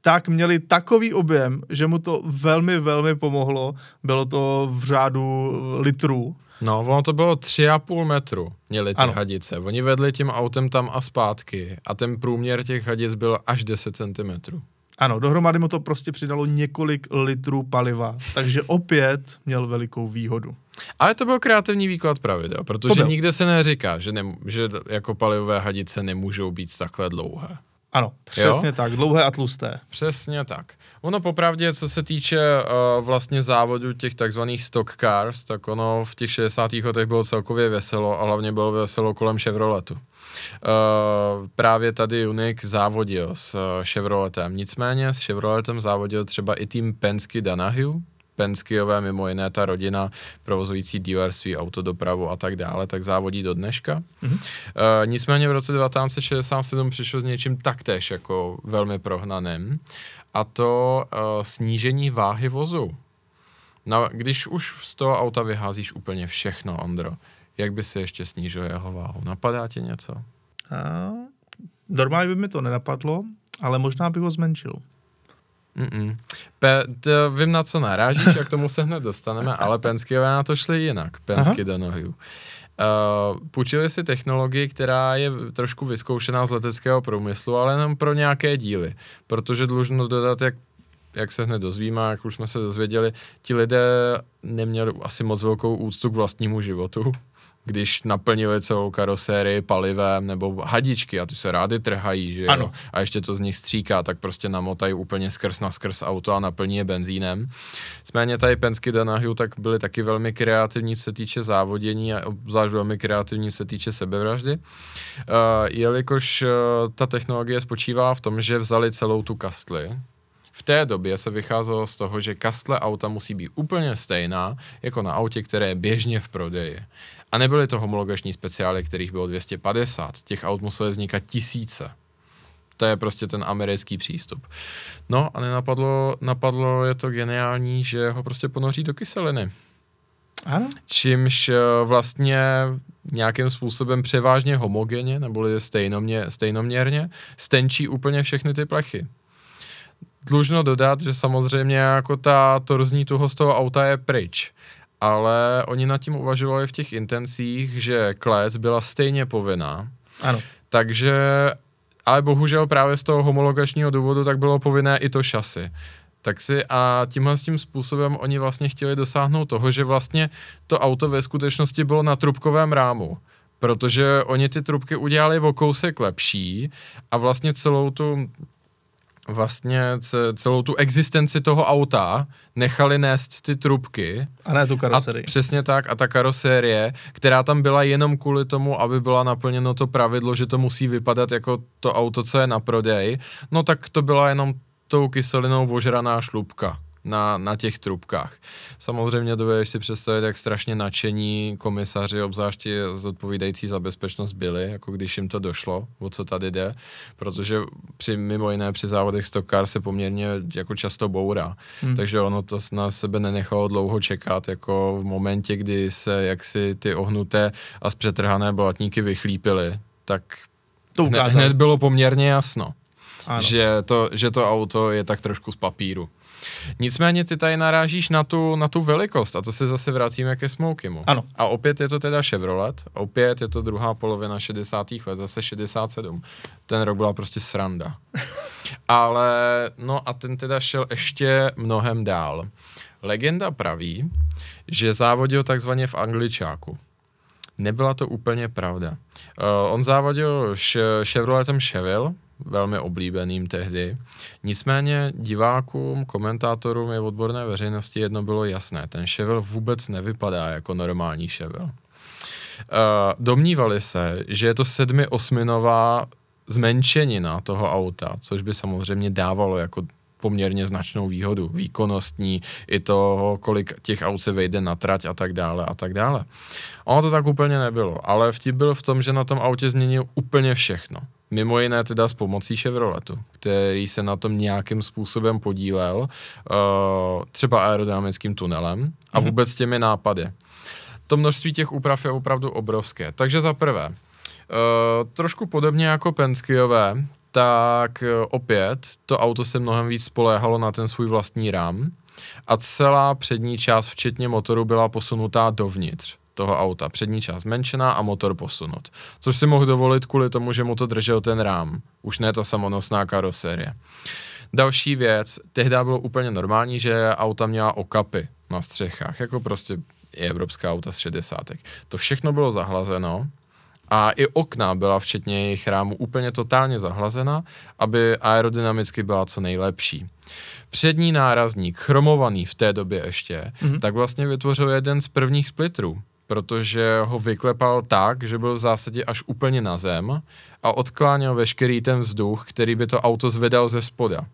tak měli takový objem, že mu to velmi, velmi pomohlo. Bylo to v řádu litrů.
No, ono to bylo 3,5 metru, měli ty ano. hadice. Oni vedli tím autem tam a zpátky a ten průměr těch hadic byl až 10 cm.
Ano, dohromady mu to prostě přidalo několik litrů paliva, takže opět měl velikou výhodu.
Ale to byl kreativní výklad pravidel, protože nikde se neříká, že, ne, že jako palivové hadice nemůžou být takhle dlouhé.
Ano, přesně jo? tak, dlouhé a tlusté.
Přesně tak. Ono popravdě, co se týče uh, vlastně závodu těch takzvaných stock cars, tak ono v těch 60. letech bylo celkově veselo a hlavně bylo veselo kolem Chevroletu. Uh, právě tady Unik závodil s uh, Chevroletem, nicméně s Chevroletem závodil třeba i tým Penske Donahue, Penskyové, mimo jiné ta rodina provozující dealerství, autodopravu a tak dále, tak závodí do dneška. Mm-hmm. Uh, nicméně v roce 1967 přišlo s něčím taktéž jako velmi prohnaným a to uh, snížení váhy vozu. No, když už z toho auta vyházíš úplně všechno, Ondro, jak by se ještě snížil jeho váhu? Napadá ti něco? Uh,
normálně by mi to nenapadlo, ale možná bych ho zmenšil.
Mm-mm. Pe, to vím, na co narážíš, jak tomu se hned dostaneme, ale Penskyové na to šli jinak. Pensky do nohy. Uh, půjčili si technologii, která je trošku vyzkoušená z leteckého průmyslu, ale jenom pro nějaké díly. Protože dlužno dodat, jak jak se hned dozvíme, jak už jsme se dozvěděli, ti lidé neměli asi moc velkou úctu k vlastnímu životu když naplnili celou karosérii palivem nebo hadičky a ty se rády trhají, že ano. jo? A ještě to z nich stříká, tak prostě namotají úplně skrz na skrz auto a naplní je benzínem. Nicméně tady Pensky Donahue tak byly taky velmi kreativní, se týče závodění a obzvlášť velmi kreativní, se týče sebevraždy. Uh, jelikož uh, ta technologie spočívá v tom, že vzali celou tu kastli, v té době se vycházelo z toho, že kastle auta musí být úplně stejná jako na autě, které je běžně v prodeji. A nebyly to homologační speciály, kterých bylo 250. Těch aut musely vznikat tisíce. To je prostě ten americký přístup. No a nenapadlo, napadlo je to geniální, že ho prostě ponoří do kyseliny.
Ano.
Čímž eh, vlastně nějakým způsobem převážně homogenně, neboli stejnomě, stejnoměrně, stenčí úplně všechny ty plechy. Dlužno dodat, že samozřejmě jako ta torzní tuhost toho auta je pryč ale oni nad tím uvažovali v těch intencích, že klec byla stejně povinná.
Ano.
Takže, ale bohužel právě z toho homologačního důvodu tak bylo povinné i to šasy. Tak si a tímhle s tím způsobem oni vlastně chtěli dosáhnout toho, že vlastně to auto ve skutečnosti bylo na trubkovém rámu protože oni ty trubky udělali o kousek lepší a vlastně celou tu vlastně celou tu existenci toho auta nechali nést ty trubky.
A ne tu karoserii.
A přesně tak. A ta karosérie, která tam byla jenom kvůli tomu, aby byla naplněno to pravidlo, že to musí vypadat jako to auto, co je na prodej, no tak to byla jenom tou kyselinou ožraná šlubka na, na těch trubkách. Samozřejmě dovedeš si představit, jak strašně nadšení komisaři, obzvláště zodpovídající za bezpečnost byli, jako když jim to došlo, o co tady jde, protože při, mimo jiné při závodech Stockcar se poměrně jako často bourá, hmm. takže ono to na sebe nenechalo dlouho čekat, jako v momentě, kdy se jaksi ty ohnuté a zpřetrhané blatníky vychlípily, tak to hned, hned bylo poměrně jasno, že to, že to auto je tak trošku z papíru. Nicméně ty tady narážíš na tu, na tu velikost a to se zase vracíme ke Smokimu.
Ano.
A opět je to teda Chevrolet, opět je to druhá polovina 60. let, zase 67. Ten rok byla prostě sranda. Ale no a ten teda šel ještě mnohem dál. Legenda praví, že závodil takzvaně v Angličáku. Nebyla to úplně pravda. Uh, on závodil Chevroletem Cheville, velmi oblíbeným tehdy. Nicméně divákům, komentátorům i odborné veřejnosti jedno bylo jasné. Ten Chevelle vůbec nevypadá jako normální Chevelle. Uh, domnívali se, že je to sedmi osminová zmenšenina toho auta, což by samozřejmě dávalo jako poměrně značnou výhodu, výkonnostní, i to, kolik těch aut se vejde na trať a tak dále a tak dále. Ono to tak úplně nebylo, ale vtip byl v tom, že na tom autě změnil úplně všechno. Mimo jiné teda s pomocí Chevroletu, který se na tom nějakým způsobem podílel, uh, třeba aerodynamickým tunelem a mhm. vůbec těmi nápady. To množství těch úprav je opravdu obrovské. Takže za prvé, uh, trošku podobně jako Penskyové, tak uh, opět to auto se mnohem víc spoléhalo na ten svůj vlastní rám a celá přední část, včetně motoru, byla posunutá dovnitř toho auta. Přední část menšená a motor posunut. Což si mohl dovolit kvůli tomu, že mu to držel ten rám. Už ne ta samonosná karoserie. Další věc, tehdy bylo úplně normální, že auta měla okapy na střechách, jako prostě i evropská auta z 60. To všechno bylo zahlazeno a i okna byla včetně jejich rámu úplně totálně zahlazena, aby aerodynamicky byla co nejlepší. Přední nárazník, chromovaný v té době ještě, mm-hmm. tak vlastně vytvořil jeden z prvních splitrů protože ho vyklepal tak, že byl v zásadě až úplně na zem a odkláněl veškerý ten vzduch, který by to auto zvedal ze spoda.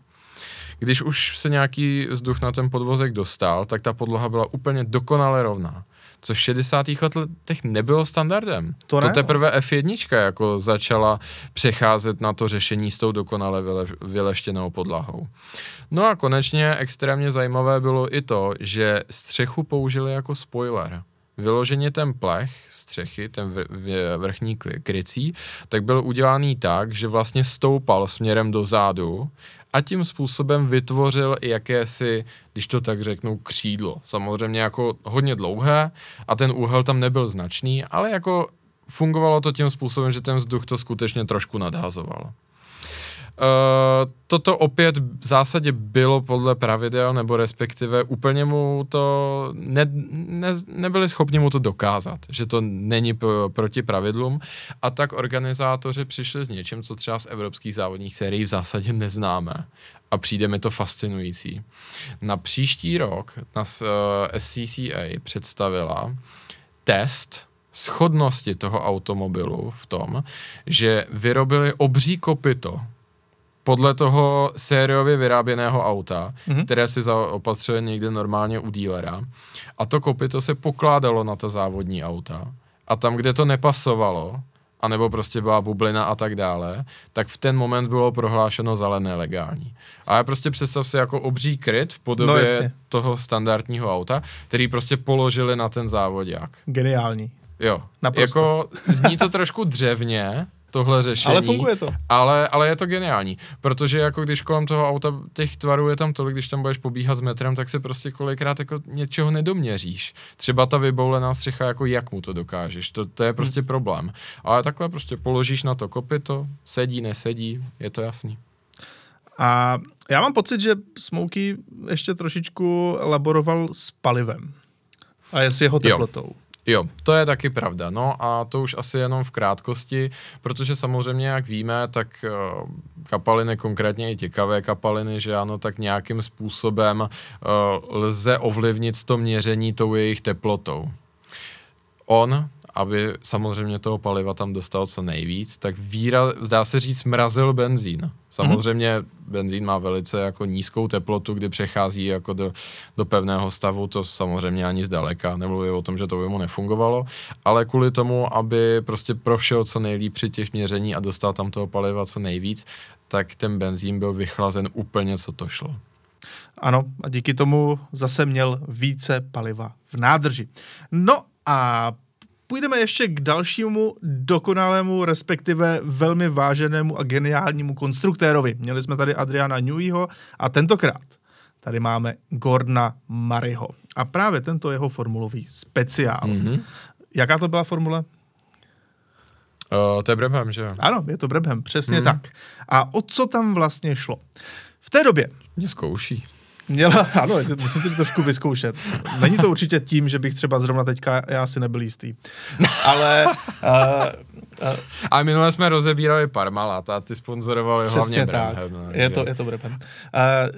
Když už se nějaký vzduch na ten podvozek dostal, tak ta podloha byla úplně dokonale rovná. Co v 60. letech nebylo standardem. To, ne? to teprve F1 jako začala přecházet na to řešení s tou dokonale vyle, vyleštěnou podlahou. No a konečně extrémně zajímavé bylo i to, že střechu použili jako spoiler vyloženě ten plech střechy, ten vrchní krycí, tak byl udělaný tak, že vlastně stoupal směrem do zádu a tím způsobem vytvořil jakési, když to tak řeknu, křídlo. Samozřejmě jako hodně dlouhé a ten úhel tam nebyl značný, ale jako fungovalo to tím způsobem, že ten vzduch to skutečně trošku nadhazoval. Uh, toto opět v zásadě bylo podle pravidel, nebo respektive úplně mu to ne, ne, nebyli schopni mu to dokázat, že to není p- proti pravidlům a tak organizátoři přišli s něčím, co třeba z evropských závodních sérií v zásadě neznáme a přijde mi to fascinující. Na příští rok nás uh, SCCA představila test schodnosti toho automobilu v tom, že vyrobili obří kopito podle toho sériově vyráběného auta, mm-hmm. které si zaopatřuje někde normálně u dílera. A to kopito se pokládalo na ta závodní auta. A tam, kde to nepasovalo, anebo prostě byla bublina a tak dále, tak v ten moment bylo prohlášeno zelené legální. Ale prostě představ si jako obří kryt v podobě no, toho standardního auta, který prostě položili na ten závodák.
Geniální.
Jo. Naprosto. Jako zní to trošku dřevně, tohle řešení.
Ale funguje to.
Ale, ale je to geniální, protože jako když kolem toho auta těch tvarů je tam tolik, když tam budeš pobíhat s metrem, tak se prostě kolikrát jako něčeho nedoměříš. Třeba ta vyboulená střecha, jako jak mu to dokážeš, to, to je prostě hmm. problém. Ale takhle prostě položíš na to kopito, sedí, nesedí, je to jasný.
A já mám pocit, že Smokey ještě trošičku laboroval s palivem. A je s jeho teplotou. Jo.
Jo, to je taky pravda. No a to už asi jenom v krátkosti, protože samozřejmě, jak víme, tak uh, kapaliny, konkrétně i těkavé kapaliny, že ano, tak nějakým způsobem uh, lze ovlivnit to měření tou jejich teplotou. On aby samozřejmě toho paliva tam dostal co nejvíc, tak víra, zdá se říct, mrazil benzín. Samozřejmě mm-hmm. benzín má velice jako nízkou teplotu, kdy přechází jako do, do pevného stavu, to samozřejmě ani zdaleka, nemluvím o tom, že to by mu nefungovalo, ale kvůli tomu, aby prostě prošel co nejlíp při těch měření a dostal tam toho paliva co nejvíc, tak ten benzín byl vychlazen úplně, co to šlo.
Ano, a díky tomu zase měl více paliva v nádrži. No a půjdeme ještě k dalšímu dokonalému, respektive velmi váženému a geniálnímu konstruktérovi. Měli jsme tady Adriana Neweyho a tentokrát tady máme Gordona Murrayho. A právě tento jeho formulový speciál. Mm-hmm. Jaká to byla formule?
Uh, to je Brabham, že jo?
Ano, je to Brabham, přesně mm. tak. A o co tam vlastně šlo? V té době...
Mě zkouší.
Měla, ano, musím to trošku vyzkoušet. Není to určitě tím, že bych třeba zrovna teďka, já si nebyl jistý. Ale... Uh,
uh, a minule jsme rozebírali Parmalat a ty sponzorovali hlavně
tak. Bremhem, no, je to, je to Bremhem. Uh,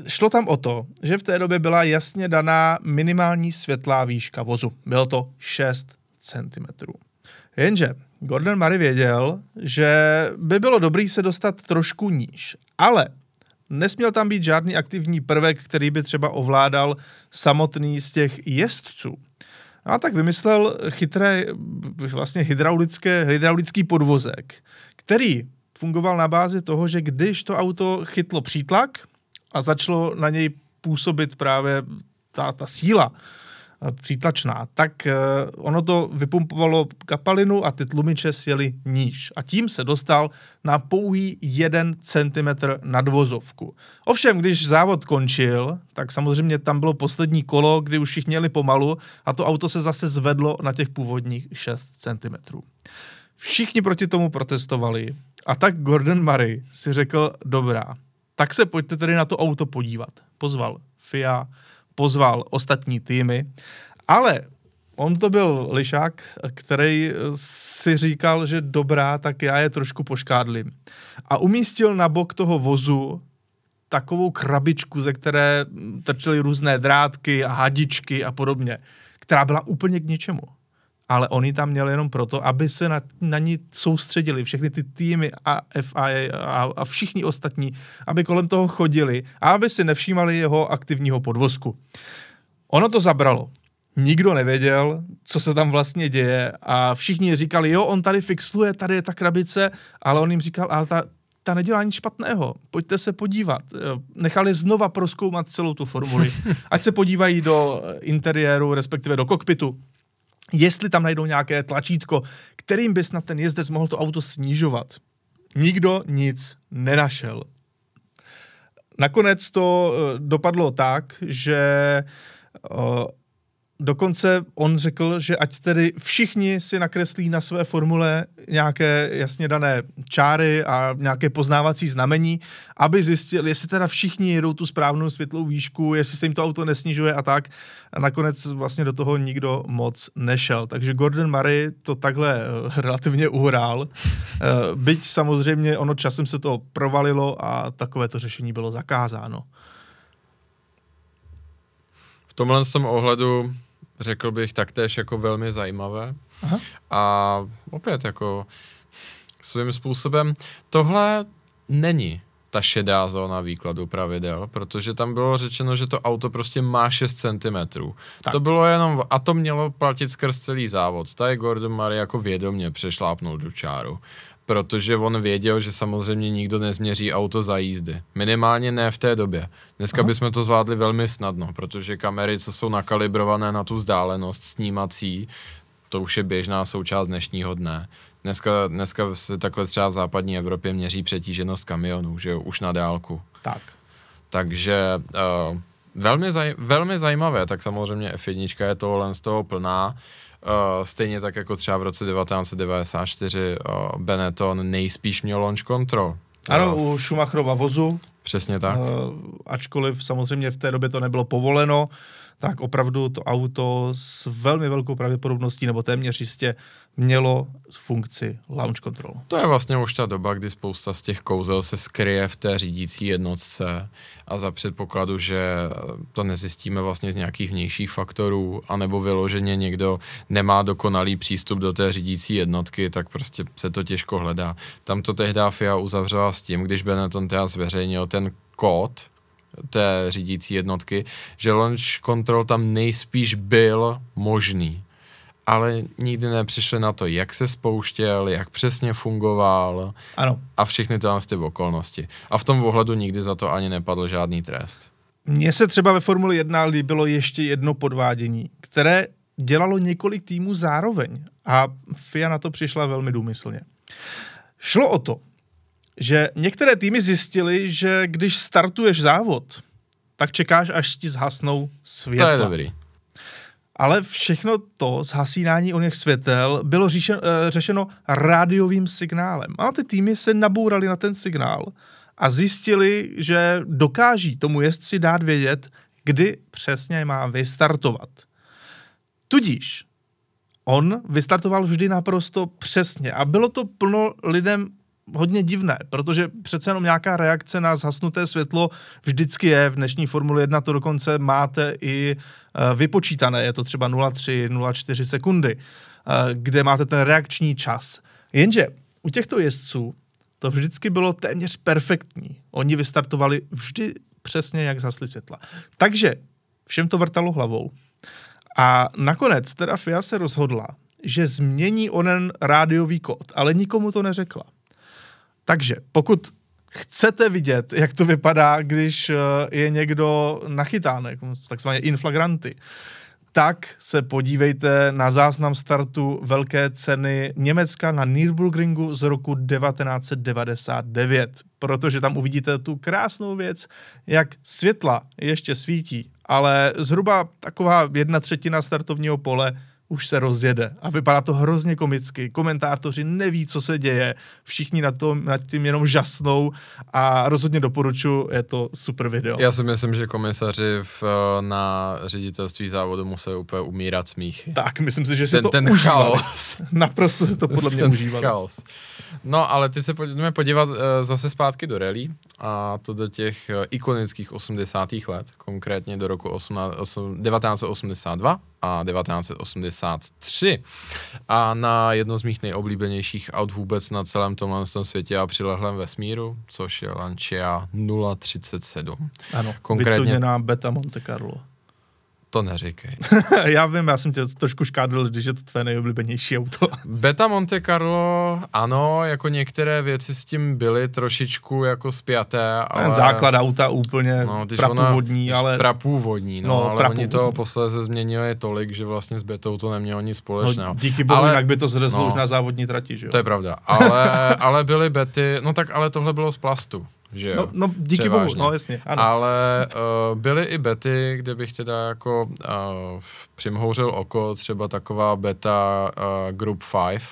šlo tam o to, že v té době byla jasně daná minimální světlá výška vozu. Bylo to 6 cm. Jenže Gordon Murray věděl, že by bylo dobrý se dostat trošku níž. Ale nesměl tam být žádný aktivní prvek, který by třeba ovládal samotný z těch jezdců. A tak vymyslel chytré, vlastně hydraulické, hydraulický podvozek, který fungoval na bázi toho, že když to auto chytlo přítlak a začalo na něj působit právě ta, ta síla, přítlačná, tak uh, ono to vypumpovalo kapalinu a ty tlumiče sjeli níž. A tím se dostal na pouhý jeden centimetr nadvozovku. Ovšem, když závod končil, tak samozřejmě tam bylo poslední kolo, kdy už všichni měli pomalu a to auto se zase zvedlo na těch původních 6 centimetrů. Všichni proti tomu protestovali a tak Gordon Murray si řekl, dobrá, tak se pojďte tedy na to auto podívat. Pozval FIA, pozval ostatní týmy, ale on to byl lišák, který si říkal, že dobrá, tak já je trošku poškádlím. A umístil na bok toho vozu takovou krabičku, ze které trčely různé drátky a hadičky a podobně, která byla úplně k ničemu ale oni tam měli jenom proto, aby se na, na ní soustředili všechny ty týmy a FIA a, a všichni ostatní, aby kolem toho chodili a aby si nevšímali jeho aktivního podvozku. Ono to zabralo. Nikdo nevěděl, co se tam vlastně děje a všichni říkali, jo, on tady fixuje, tady je ta krabice, ale on jim říkal, ale ta, ta nedělá nic špatného, pojďte se podívat. Nechali znova proskoumat celou tu formuli, ať se podívají do interiéru, respektive do kokpitu, jestli tam najdou nějaké tlačítko, kterým by snad ten jezdec mohl to auto snižovat. Nikdo nic nenašel. Nakonec to eh, dopadlo tak, že eh, dokonce on řekl, že ať tedy všichni si nakreslí na své formule nějaké jasně dané čáry a nějaké poznávací znamení, aby zjistil, jestli teda všichni jedou tu správnou světlou výšku, jestli se jim to auto nesnižuje a tak. A nakonec vlastně do toho nikdo moc nešel. Takže Gordon Murray to takhle eh, relativně uhrál. Eh, byť samozřejmě ono časem se to provalilo a takové to řešení bylo zakázáno.
V tomhle tom ohledu řekl bych, taktéž jako velmi zajímavé. Aha. A opět jako svým způsobem tohle není ta šedá zóna výkladu pravidel, protože tam bylo řečeno, že to auto prostě má 6 cm. Tak. To bylo jenom, a to mělo platit skrz celý závod. Tady Gordon Murray jako vědomě přešlápnul do čáru protože on věděl, že samozřejmě nikdo nezměří auto za jízdy. Minimálně ne v té době. Dneska Aha. bychom to zvládli velmi snadno, protože kamery, co jsou nakalibrované na tu vzdálenost snímací, to už je běžná součást dnešního dne. Dneska, dneska se takhle třeba v západní Evropě měří přetíženost kamionů, že jo, už na dálku.
Tak.
Takže uh, velmi, zaj, velmi zajímavé, tak samozřejmě F1 je tohle z toho plná. Uh, stejně tak jako třeba v roce 1994 uh, Benetton nejspíš měl launch control.
Ano, uh, u Schumacherova vozu.
Přesně tak. Uh,
ačkoliv samozřejmě v té době to nebylo povoleno, tak opravdu to auto s velmi velkou pravděpodobností nebo téměř jistě mělo funkci launch control.
To je vlastně už ta doba, kdy spousta z těch kouzel se skryje v té řídící jednotce a za předpokladu, že to nezjistíme vlastně z nějakých vnějších faktorů, anebo vyloženě někdo nemá dokonalý přístup do té řídící jednotky, tak prostě se to těžko hledá. Tam to tehdy FIA uzavřela s tím, když Benetton teda zveřejnil ten kód, té řídící jednotky, že launch control tam nejspíš byl možný ale nikdy nepřišli na to, jak se spouštěl, jak přesně fungoval
ano.
a všechny ty okolnosti. A v tom ohledu nikdy za to ani nepadl žádný trest.
Mně se třeba ve Formuli 1 líbilo ještě jedno podvádění, které dělalo několik týmů zároveň a FIA na to přišla velmi důmyslně. Šlo o to, že některé týmy zjistili, že když startuješ závod, tak čekáš, až ti zhasnou světla.
To je dobrý.
Ale všechno to zhasínání oněch světel bylo říšen, eh, řešeno rádiovým signálem. A ty týmy se nabourali na ten signál a zjistili, že dokáží tomu jezdci dát vědět, kdy přesně má vystartovat. Tudíž on vystartoval vždy naprosto přesně a bylo to plno lidem hodně divné, protože přece jenom nějaká reakce na zhasnuté světlo vždycky je. V dnešní Formule 1 to dokonce máte i uh, vypočítané, je to třeba 0,3, 0,4 sekundy, uh, kde máte ten reakční čas. Jenže u těchto jezdců to vždycky bylo téměř perfektní. Oni vystartovali vždy přesně, jak zhasly světla. Takže všem to vrtalo hlavou. A nakonec teda FIA se rozhodla, že změní onen rádiový kód, ale nikomu to neřekla. Takže pokud chcete vidět, jak to vypadá, když eh, je někdo nachytán, jako takzvaně inflagranty, tak se podívejte na záznam startu velké ceny Německa na Nürburgringu z roku 1999, protože tam uvidíte tu krásnou věc, jak světla ještě svítí, ale zhruba taková jedna třetina startovního pole už se rozjede a vypadá to hrozně komicky. Komentátoři neví, co se děje, všichni nad, to, nad tím jenom žasnou a rozhodně doporučuji, je to super video.
Já si myslím, že komisaři v, na ředitelství závodu musí úplně umírat smíchy.
Tak, myslím si, že
ten,
si to
ten
užívali.
chaos.
Naprosto si to podle mě
ten
užívali.
chaos. No, ale ty se pojďme podívat uh, zase zpátky do rally a to do těch uh, ikonických 80. let, konkrétně do roku 18, 8, 1982 a 1983. A na jedno z mých nejoblíbenějších aut vůbec na celém tomhle tom světě a přilehlém vesmíru, což je Lancia 037.
Ano,
Konkrétně-
vytuněná Beta Monte Carlo.
To neříkej.
já vím, já jsem tě trošku škádl, když je to tvé nejoblíbenější auto.
Beta Monte Carlo, ano, jako některé věci s tím byly trošičku jako spjaté, ale...
Ten základ auta úplně
No, když
prapůvodní,
ona,
ale
Prapůvodní, no,
No,
ale
prapůvodní.
oni to posléze změnili tolik, že vlastně s Betou to nemělo nic společného.
no, díky bohu,
ale,
jinak by to zrezlo
no.
už na závodní trati, že jo?
To je pravda, ale, ale byly Bety, no tak ale tohle bylo z plastu, že jo?
No, no díky
Převážně.
bohu, no jasně, ano.
Ale uh, byly i bety, kde bych teda jako uh, přimhouřil oko, třeba taková beta uh, Group 5,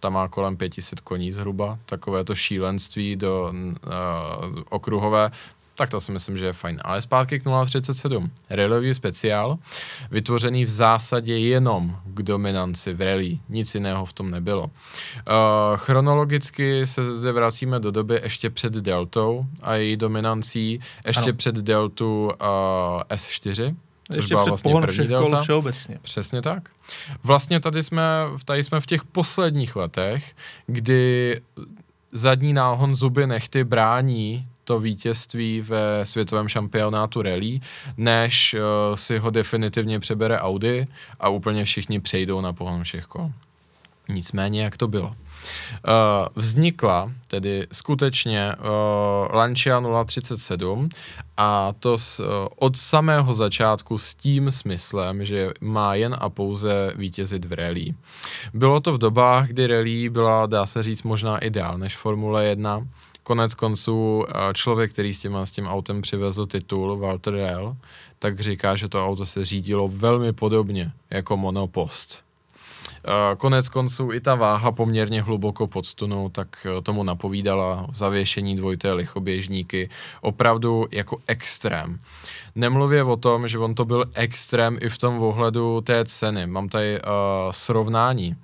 ta má kolem 500 koní zhruba, takové to šílenství do uh, okruhové, tak to si myslím, že je fajn. Ale zpátky k 037. Rallyový speciál, vytvořený v zásadě jenom k dominanci v rally. Nic jiného v tom nebylo. Uh, chronologicky se zde vracíme do doby ještě před Deltou a její dominancí, ještě
Ano.
před Deltu uh, S4, což
Ještě
byla
před
vlastně první Delta.
všeobecně.
Přesně tak. Vlastně tady jsme, tady jsme v těch posledních letech, kdy zadní náhon zuby nechty brání to vítězství ve světovém šampionátu rally, než uh, si ho definitivně přebere Audi a úplně všichni přejdou na pohon všech kol. Nicméně, jak to bylo? Uh, vznikla tedy skutečně uh, Lancia 037 a to s, uh, od samého začátku s tím smyslem, že má jen a pouze vítězit v rally. Bylo to v dobách, kdy rally byla, dá se říct, možná i dál než Formule 1. Konec konců uh, člověk, který s, těma, s tím autem přivezl titul, Walter Rell, tak říká, že to auto se řídilo velmi podobně jako monopost. Uh, Konec konců i ta váha poměrně hluboko pod stunou, tak uh, tomu napovídala zavěšení dvojité lichoběžníky, opravdu jako extrém. Nemluvě o tom, že on to byl extrém i v tom ohledu té ceny. Mám tady uh, srovnání.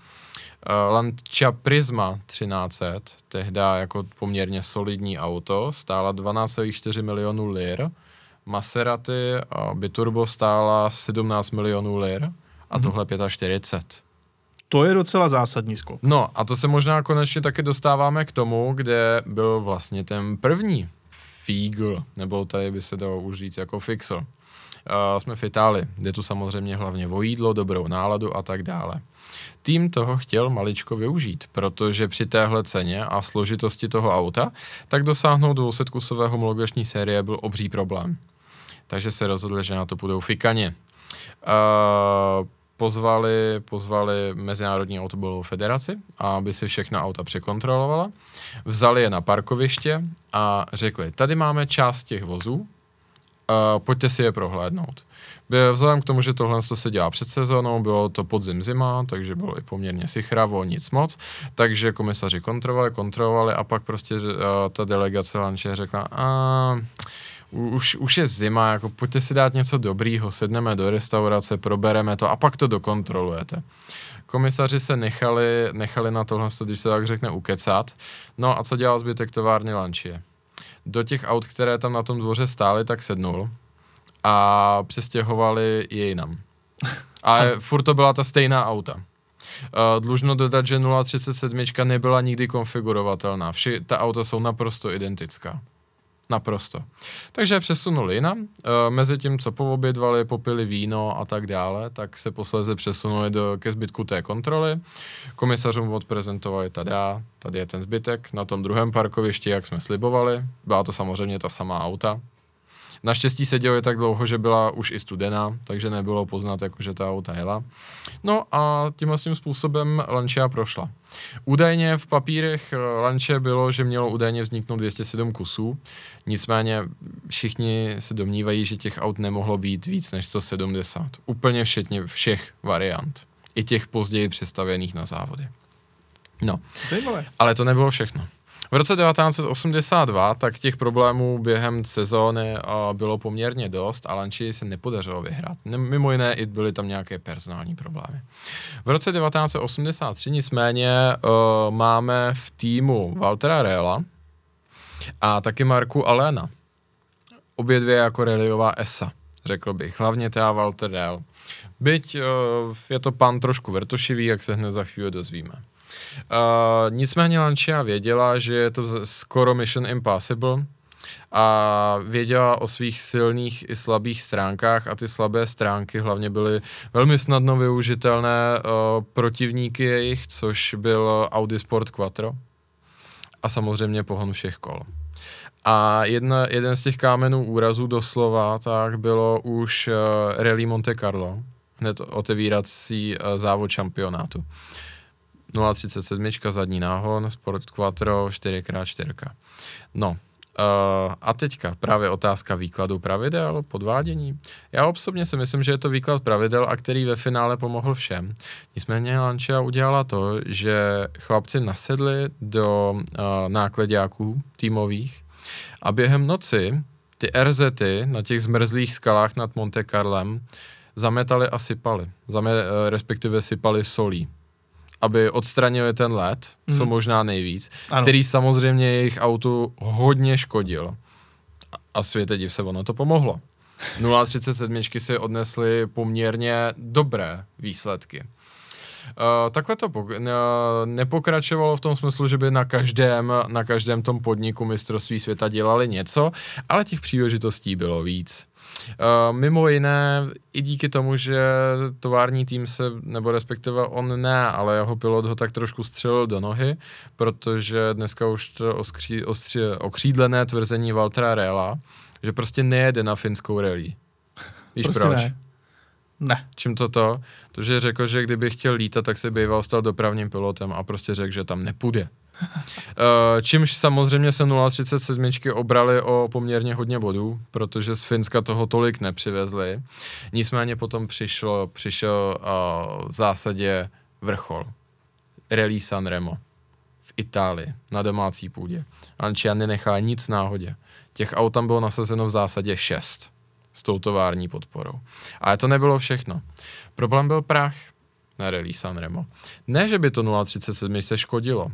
Uh, Lancia Prisma 1300, tehda jako poměrně solidní auto, stála 12,4 milionů lir, Maserati uh, Biturbo stála 17 milionů lir a tohle 45.
To je docela zásadní skok.
No a to se možná konečně taky dostáváme k tomu, kde byl vlastně ten první Fígl, nebo tady by se dalo už říct jako Fixl. Uh, jsme v Itálii, kde tu samozřejmě hlavně o jídlo, dobrou náladu a tak dále. Tým toho chtěl maličko využít, protože při téhle ceně a složitosti toho auta, tak dosáhnout 200-kusové homologační série byl obří problém. Takže se rozhodli, že na to půjdou fikaně. Uh, pozvali, pozvali Mezinárodní automobilovou federaci, aby si všechna auta překontrolovala, vzali je na parkoviště a řekli, tady máme část těch vozů, uh, pojďte si je prohlédnout. Vzhledem k tomu, že tohle se dělá před sezónou, bylo to podzim zima, takže bylo i poměrně sichravo, nic moc, takže komisaři kontrolovali, kontrolovali a pak prostě uh, ta delegace Lanče řekla, a už, už je zima, jako pojďte si dát něco dobrýho, sedneme do restaurace, probereme to a pak to dokontrolujete. Komisaři se nechali, nechali na tohle, když se tak řekne, ukecat. No a co dělal zbytek továrny Lančie? Do těch aut, které tam na tom dvoře stály, tak sednul a přestěhovali je jinam. A furt to byla ta stejná auta. Uh, dlužno dodat, že 037 nebyla nikdy konfigurovatelná. Vši, ta auta jsou naprosto identická. Naprosto. Takže přesunuli jinam. E, mezi tím, co poobědvali, popili víno a tak dále, tak se posléze přesunuli do, ke zbytku té kontroly. Komisařům odprezentovali tady, tady je ten zbytek, na tom druhém parkovišti, jak jsme slibovali. Byla to samozřejmě ta samá auta, Naštěstí se dělo tak dlouho, že byla už i studená, takže nebylo poznat, jako, že ta auta jela. No a tímhle tím způsobem Lancia prošla. Údajně v papírech eh, Lancia bylo, že mělo údajně vzniknout 207 kusů, nicméně všichni se domnívají, že těch aut nemohlo být víc než 170. Úplně všetně všech variant. I těch později představených na závody. No,
Zajímavé.
ale to nebylo všechno. V roce 1982 tak těch problémů během sezóny bylo poměrně dost a Lanči se nepodařilo vyhrát. Mimo jiné i byly tam nějaké personální problémy. V roce 1983 nicméně uh, máme v týmu Waltera Rehla a taky Marku Alena. Obě dvě jako reliová esa, řekl bych. Hlavně teda Walter Rehl. Byť uh, je to pan trošku vrtošivý, jak se hned za chvíli dozvíme. Uh, nicméně Lancia věděla, že je to skoro Mission Impossible a věděla o svých silných i slabých stránkách a ty slabé stránky hlavně byly velmi snadno využitelné uh, protivníky jejich, což byl Audi Sport Quattro a samozřejmě pohon všech kol. A jedna, jeden z těch kámenů úrazů doslova tak bylo už uh, Rally Monte Carlo, hned otevírací uh, závod šampionátu. 0,37 zadní náhon, Sport Quattro 4x4. No, Uh, a teďka právě otázka výkladu pravidel, podvádění. Já osobně si myslím, že je to výklad pravidel, a který ve finále pomohl všem. Nicméně Lancia udělala to, že chlapci nasedli do uh, nákladňáků týmových a během noci ty RZty na těch zmrzlých skalách nad Monte Carlem zametali a sypali. Zame, uh, respektive sypali solí aby odstranili ten led, hmm. co možná nejvíc, ano. který samozřejmě jejich autu hodně škodil. A světe div se, ono to pomohlo. 0,37 si odnesly poměrně dobré výsledky. Uh, takhle to pok- ne- nepokračovalo v tom smyslu, že by na každém, na každém tom podniku mistrovství světa dělali něco, ale těch příležitostí bylo víc. Uh, mimo jiné, i díky tomu, že tovární tým se, nebo respektive on ne, ale jeho pilot ho tak trošku střelil do nohy, protože dneska už to oskří, ostří, okřídlené tvrzení Valtra Rela, že prostě nejede na finskou rally. Víš prostě proč? Ne.
Ne.
Čím to to? To, že řekl, že kdyby chtěl lítat, tak se býval stal dopravním pilotem a prostě řekl, že tam nepůjde. Uh, čímž samozřejmě se 037 obrali o poměrně hodně bodů, protože z Finska toho tolik nepřivezli. Nicméně potom přišlo, přišel uh, v zásadě vrchol. Rally Sanremo v Itálii na domácí půdě. Lancia nenechá nic náhodě. Těch aut tam bylo nasazeno v zásadě šest s tou tovární podporou. Ale to nebylo všechno. Problém byl prach na Rally Sanremo. Ne, že by to 037 se škodilo,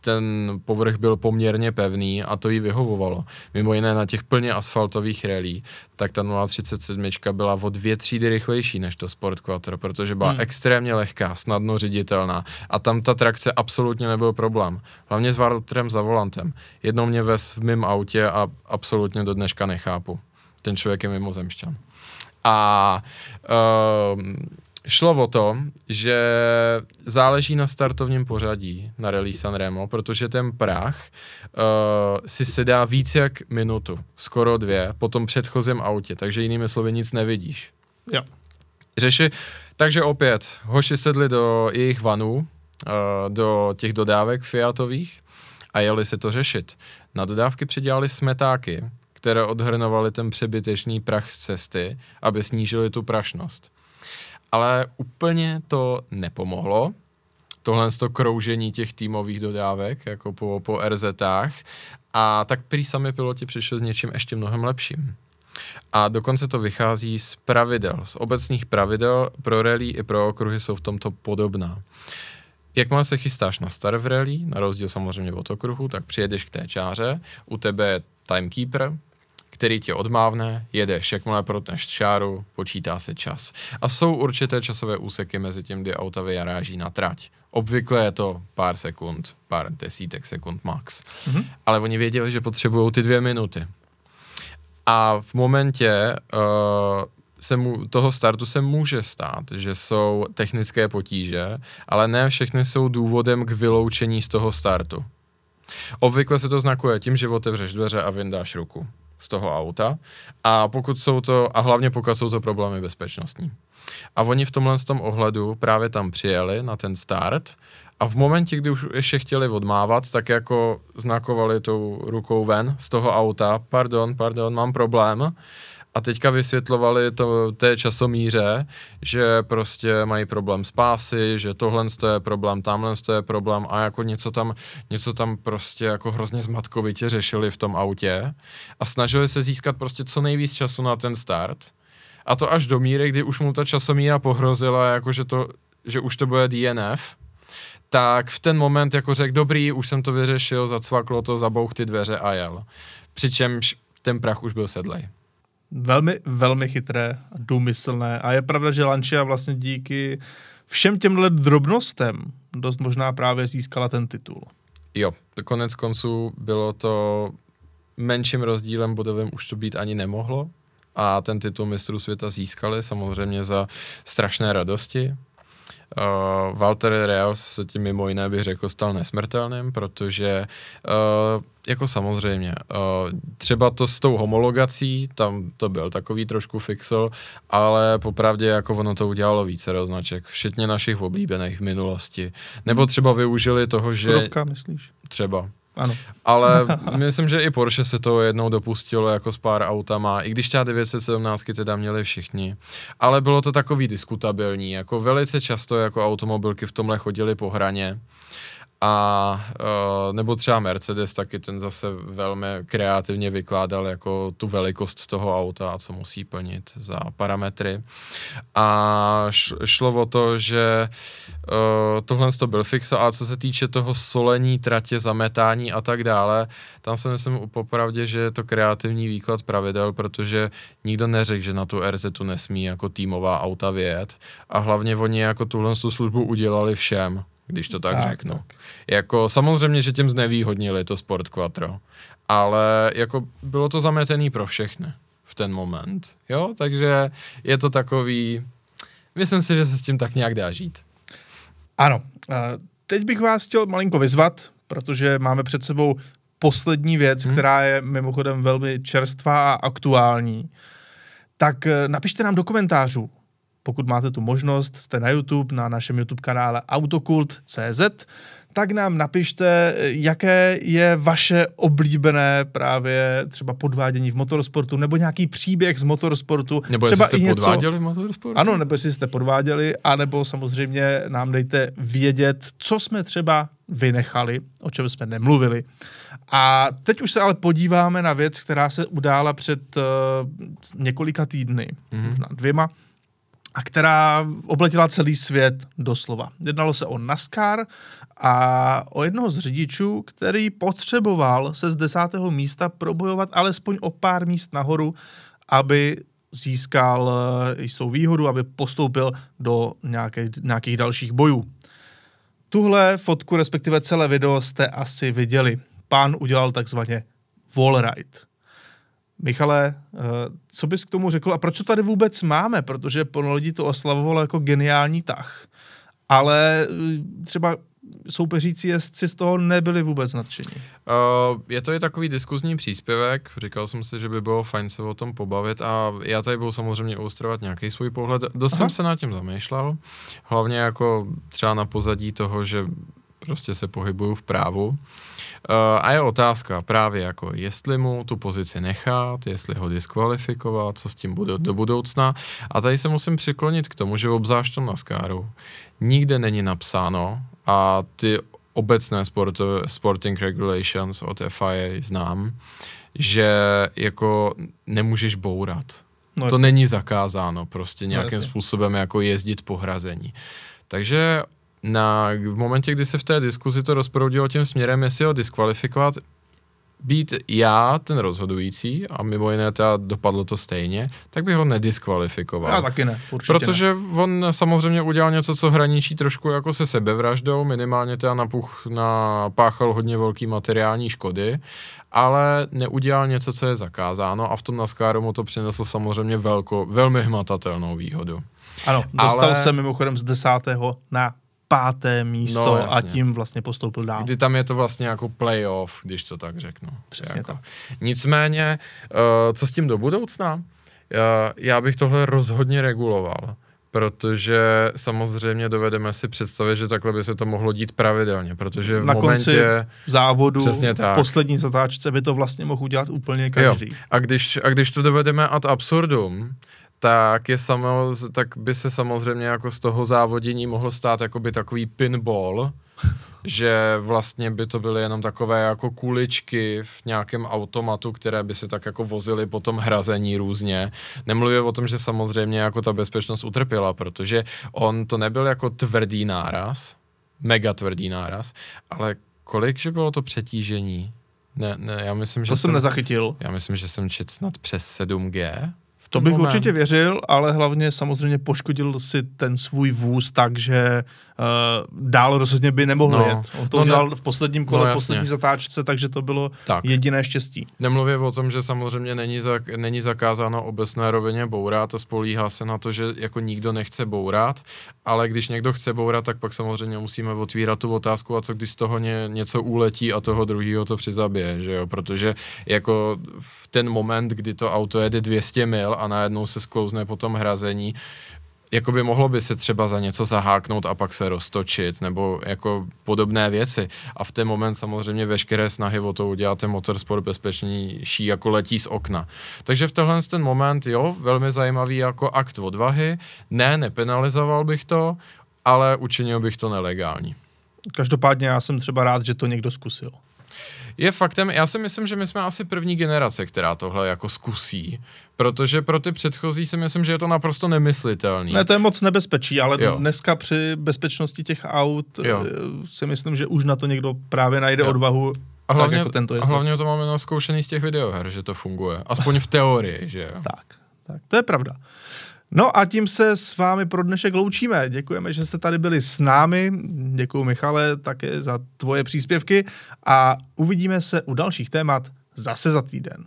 ten povrch byl poměrně pevný a to jí vyhovovalo. Mimo jiné na těch plně asfaltových relí, tak ta 037 byla o dvě třídy rychlejší než to Sport Quattro, protože byla hmm. extrémně lehká, snadno ředitelná a tam ta trakce absolutně nebyl problém. Hlavně s Walterem za volantem. Jednou mě ves v mém autě a absolutně do dneška nechápu ten člověk je mimozemšťan. A uh, šlo o to, že záleží na startovním pořadí na Rally Sanremo, protože ten prach uh, si sedá víc jak minutu, skoro dvě, po tom předchozím autě, takže jinými slovy nic nevidíš.
Jo.
Řeši, takže opět, hoši sedli do jejich vanů, uh, do těch dodávek Fiatových a jeli se to řešit. Na dodávky přidělali smetáky, které odhrnovaly ten přebytečný prach z cesty, aby snížili tu prašnost. Ale úplně to nepomohlo, tohle to kroužení těch týmových dodávek, jako po, po RZách, a tak prý sami piloti přišli s něčím ještě mnohem lepším. A dokonce to vychází z pravidel, z obecných pravidel pro rally i pro okruhy jsou v tomto podobná. Jakmile se chystáš na start v rally, na rozdíl samozřejmě od okruhu, tak přijedeš k té čáře, u tebe je timekeeper, který tě odmávne, jedeš, jakmile protneš čáru, počítá se čas. A jsou určité časové úseky mezi tím, kdy auta vyjaráží na trať. Obvykle je to pár sekund, pár desítek sekund max. Mm-hmm. Ale oni věděli, že potřebují ty dvě minuty. A v momentě uh, se mu, toho startu se může stát, že jsou technické potíže, ale ne všechny jsou důvodem k vyloučení z toho startu. Obvykle se to znakuje tím, že otevřeš dveře a vyndáš ruku z toho auta a pokud jsou to, a hlavně pokud jsou to problémy bezpečnostní. A oni v tomhle tom ohledu právě tam přijeli na ten start a v momentě, kdy už ještě chtěli odmávat, tak jako znakovali tou rukou ven z toho auta, pardon, pardon, mám problém. A teďka vysvětlovali to té časomíře, že prostě mají problém s pásy, že tohle je problém, tamhle je problém a jako něco tam, něco tam prostě jako hrozně zmatkovitě řešili v tom autě a snažili se získat prostě co nejvíc času na ten start. A to až do míry, kdy už mu ta časomíra pohrozila, jako že, to, že už to bude DNF, tak v ten moment jako řekl, dobrý, už jsem to vyřešil, zacvaklo to, zabouch ty dveře a jel. Přičemž ten prach už byl sedlej.
Velmi, velmi chytré a důmyslné. A je pravda, že Lancia vlastně díky všem těmhle drobnostem dost možná právě získala ten titul.
Jo, konec konců bylo to menším rozdílem bodovým už to být ani nemohlo a ten titul mistrů světa získali samozřejmě za strašné radosti, Uh, Walter Reals se tím mimo jiné bych řekl stal nesmrtelným, protože uh, jako samozřejmě, uh, třeba to s tou homologací, tam to byl takový trošku fixel, ale popravdě jako ono to udělalo více roznaček, včetně našich oblíbených v minulosti. Nebo třeba využili toho, že...
Škodovka, myslíš?
Třeba.
Ano.
Ale myslím, že i Porsche se to jednou dopustilo jako s pár autama, i když třeba 917 teda měli všichni. Ale bylo to takový diskutabilní, jako velice často jako automobilky v tomhle chodili po hraně a uh, nebo třeba Mercedes taky ten zase velmi kreativně vykládal jako tu velikost toho auta a co musí plnit za parametry. A šlo o to, že uh, tohle to byl fix a co se týče toho solení, tratě, zametání a tak dále, tam si myslím popravdě, že je to kreativní výklad pravidel, protože nikdo neřekl, že na tu RZ tu nesmí jako týmová auta vyjet a hlavně oni jako tuhle službu udělali všem když to tak, tak řeknu. Tak. Jako samozřejmě, že tím znevýhodnili to Sport Quattro, ale jako bylo to zametený pro všechny v ten moment, jo, takže je to takový, myslím si, že se s tím tak nějak dá žít.
Ano, teď bych vás chtěl malinko vyzvat, protože máme před sebou poslední věc, hmm. která je mimochodem velmi čerstvá a aktuální. Tak eh, napište nám do komentářů, pokud máte tu možnost, jste na YouTube, na našem YouTube kanále autokult.cz, tak nám napište, jaké je vaše oblíbené právě třeba podvádění v motorsportu, nebo nějaký příběh z motorsportu.
Nebo
třeba
jestli jste něco... podváděli v motorsportu?
Ano, nebo jestli jste podváděli, anebo samozřejmě nám dejte vědět, co jsme třeba vynechali, o čem jsme nemluvili. A teď už se ale podíváme na věc, která se udála před uh, několika týdny, mm-hmm. možná dvěma, a která obletěla celý svět doslova. Jednalo se o NASCAR a o jednoho z řidičů, který potřeboval se z desátého místa probojovat alespoň o pár míst nahoru, aby získal eh, jistou výhodu, aby postoupil do nějaké, nějakých dalších bojů. Tuhle fotku, respektive celé video jste asi viděli. Pán udělal takzvaně wallride. Michale, eh, co bys k tomu řekl a proč to tady vůbec máme? Protože plno lidí to oslavovalo jako geniální tah. Ale eh, třeba soupeřící jezdci z toho nebyli vůbec nadšení.
Uh, je to i takový diskuzní příspěvek, říkal jsem si, že by bylo fajn se o tom pobavit a já tady budu samozřejmě ilustrovat nějaký svůj pohled. Dost Aha. jsem se nad tím zamýšlel, hlavně jako třeba na pozadí toho, že prostě se pohybuju v právu. Uh, a je otázka právě jako, jestli mu tu pozici nechat, jestli ho diskvalifikovat, co s tím bude do budoucna. A tady se musím přiklonit k tomu, že obzvlášť tom NASCARu nikde není napsáno a ty obecné sport, sporting regulations od FIA znám, že jako nemůžeš bourat. No, to není zakázáno prostě no, nějakým no, způsobem jako jezdit po hrazení. Takže na, v momentě, kdy se v té diskuzi to rozproudilo tím směrem, jestli ho diskvalifikovat, být já ten rozhodující, a mimo jiné teda dopadlo to stejně, tak bych ho nediskvalifikoval.
Já taky ne, určitě
Protože
ne.
on samozřejmě udělal něco, co hraničí trošku jako se sebevraždou, minimálně teda napuch, napáchal hodně velký materiální škody, ale neudělal něco, co je zakázáno a v tom NASCARu mu to přineslo samozřejmě velko, velmi hmatatelnou výhodu.
Ano, dostal
Ale-
se mimochodem z desátého na páté místo
No,
a tím vlastně postoupil dál.
Kdy tam je to vlastně jako playoff, když to tak řeknu.
Přesně
jako.
tak.
Nicméně, uh, co s tím do budoucna? Uh, já bych tohle rozhodně reguloval, protože samozřejmě dovedeme si představit, že takhle by se to mohlo dít pravidelně, protože v
Na konci
momentě...
závodu
Přesně
v
tak.
poslední zatáčce by to vlastně mohl udělat úplně
Jo,
každý.
a když, a když to dovedeme ad absurdum, tak, je samo, tak by se samozřejmě jako z toho závodění mohl stát jakoby takový pinball, že vlastně by to byly jenom takové jako kuličky v nějakém automatu, které by se tak jako vozily po tom hrazení různě. Nemluvím o tom, že samozřejmě jako ta bezpečnost utrpěla, protože on to nebyl jako tvrdý náraz, mega tvrdý náraz, ale kolik, že bylo to přetížení? Ne, ne, já myslím, že
To jsem nezachytil.
já myslím, že jsem čet snad přes 7G.
To bych
moment.
určitě věřil, ale hlavně samozřejmě poškodil si ten svůj vůz, takže uh, dál rozhodně by nemohl
No.
jet. On to
No,
udělal
ne-
v posledním
no,
kole,
jasně.
poslední zatáčce, takže to bylo
Tak.
jediné štěstí.
Nemluvě o tom, že samozřejmě není, za, není zakázáno obecné rovině bourat a spolíhá se na to, že jako nikdo nechce bourat, ale když někdo chce bourat, tak pak samozřejmě musíme otvírat tu otázku, a co když z toho ně, něco uletí a toho druhého to přizabije, že jo, protože jako v ten moment, kdy to auto jede 200 mil a najednou se sklouzne po tom hrazení, jako by mohlo by se třeba za něco zaháknout a pak se roztočit, nebo jako podobné věci. A v ten moment samozřejmě veškeré snahy o to udělat ten motorsport bezpečnější jako letí z okna. Takže v tenhle ten moment, jo, velmi zajímavý jako akt odvahy. Ne, nepenalizoval bych to, ale učinil bych to nelegální.
Každopádně já jsem třeba rád, že to někdo zkusil.
Je faktem, já si myslím, že my jsme asi první generace, která tohle jako zkusí, protože pro ty předchozí si myslím, že je to naprosto nemyslitelný.
Ne, to je moc nebezpečí, ale
Jo.
dneska při bezpečnosti těch aut
Jo.
eh, si myslím, že už na to někdo právě najde
Jo.
odvahu,
A hlavně,
tak jako tento
a hlavně to máme naskoušený z těch videoher, že to funguje. Aspoň v teorii, že jo.
Tak, tak, to je pravda. No a tím se s vámi pro dnešek loučíme. Děkujeme, že jste tady byli s námi. Děkuji Michale také za tvoje příspěvky a uvidíme se u dalších témat zase za týden.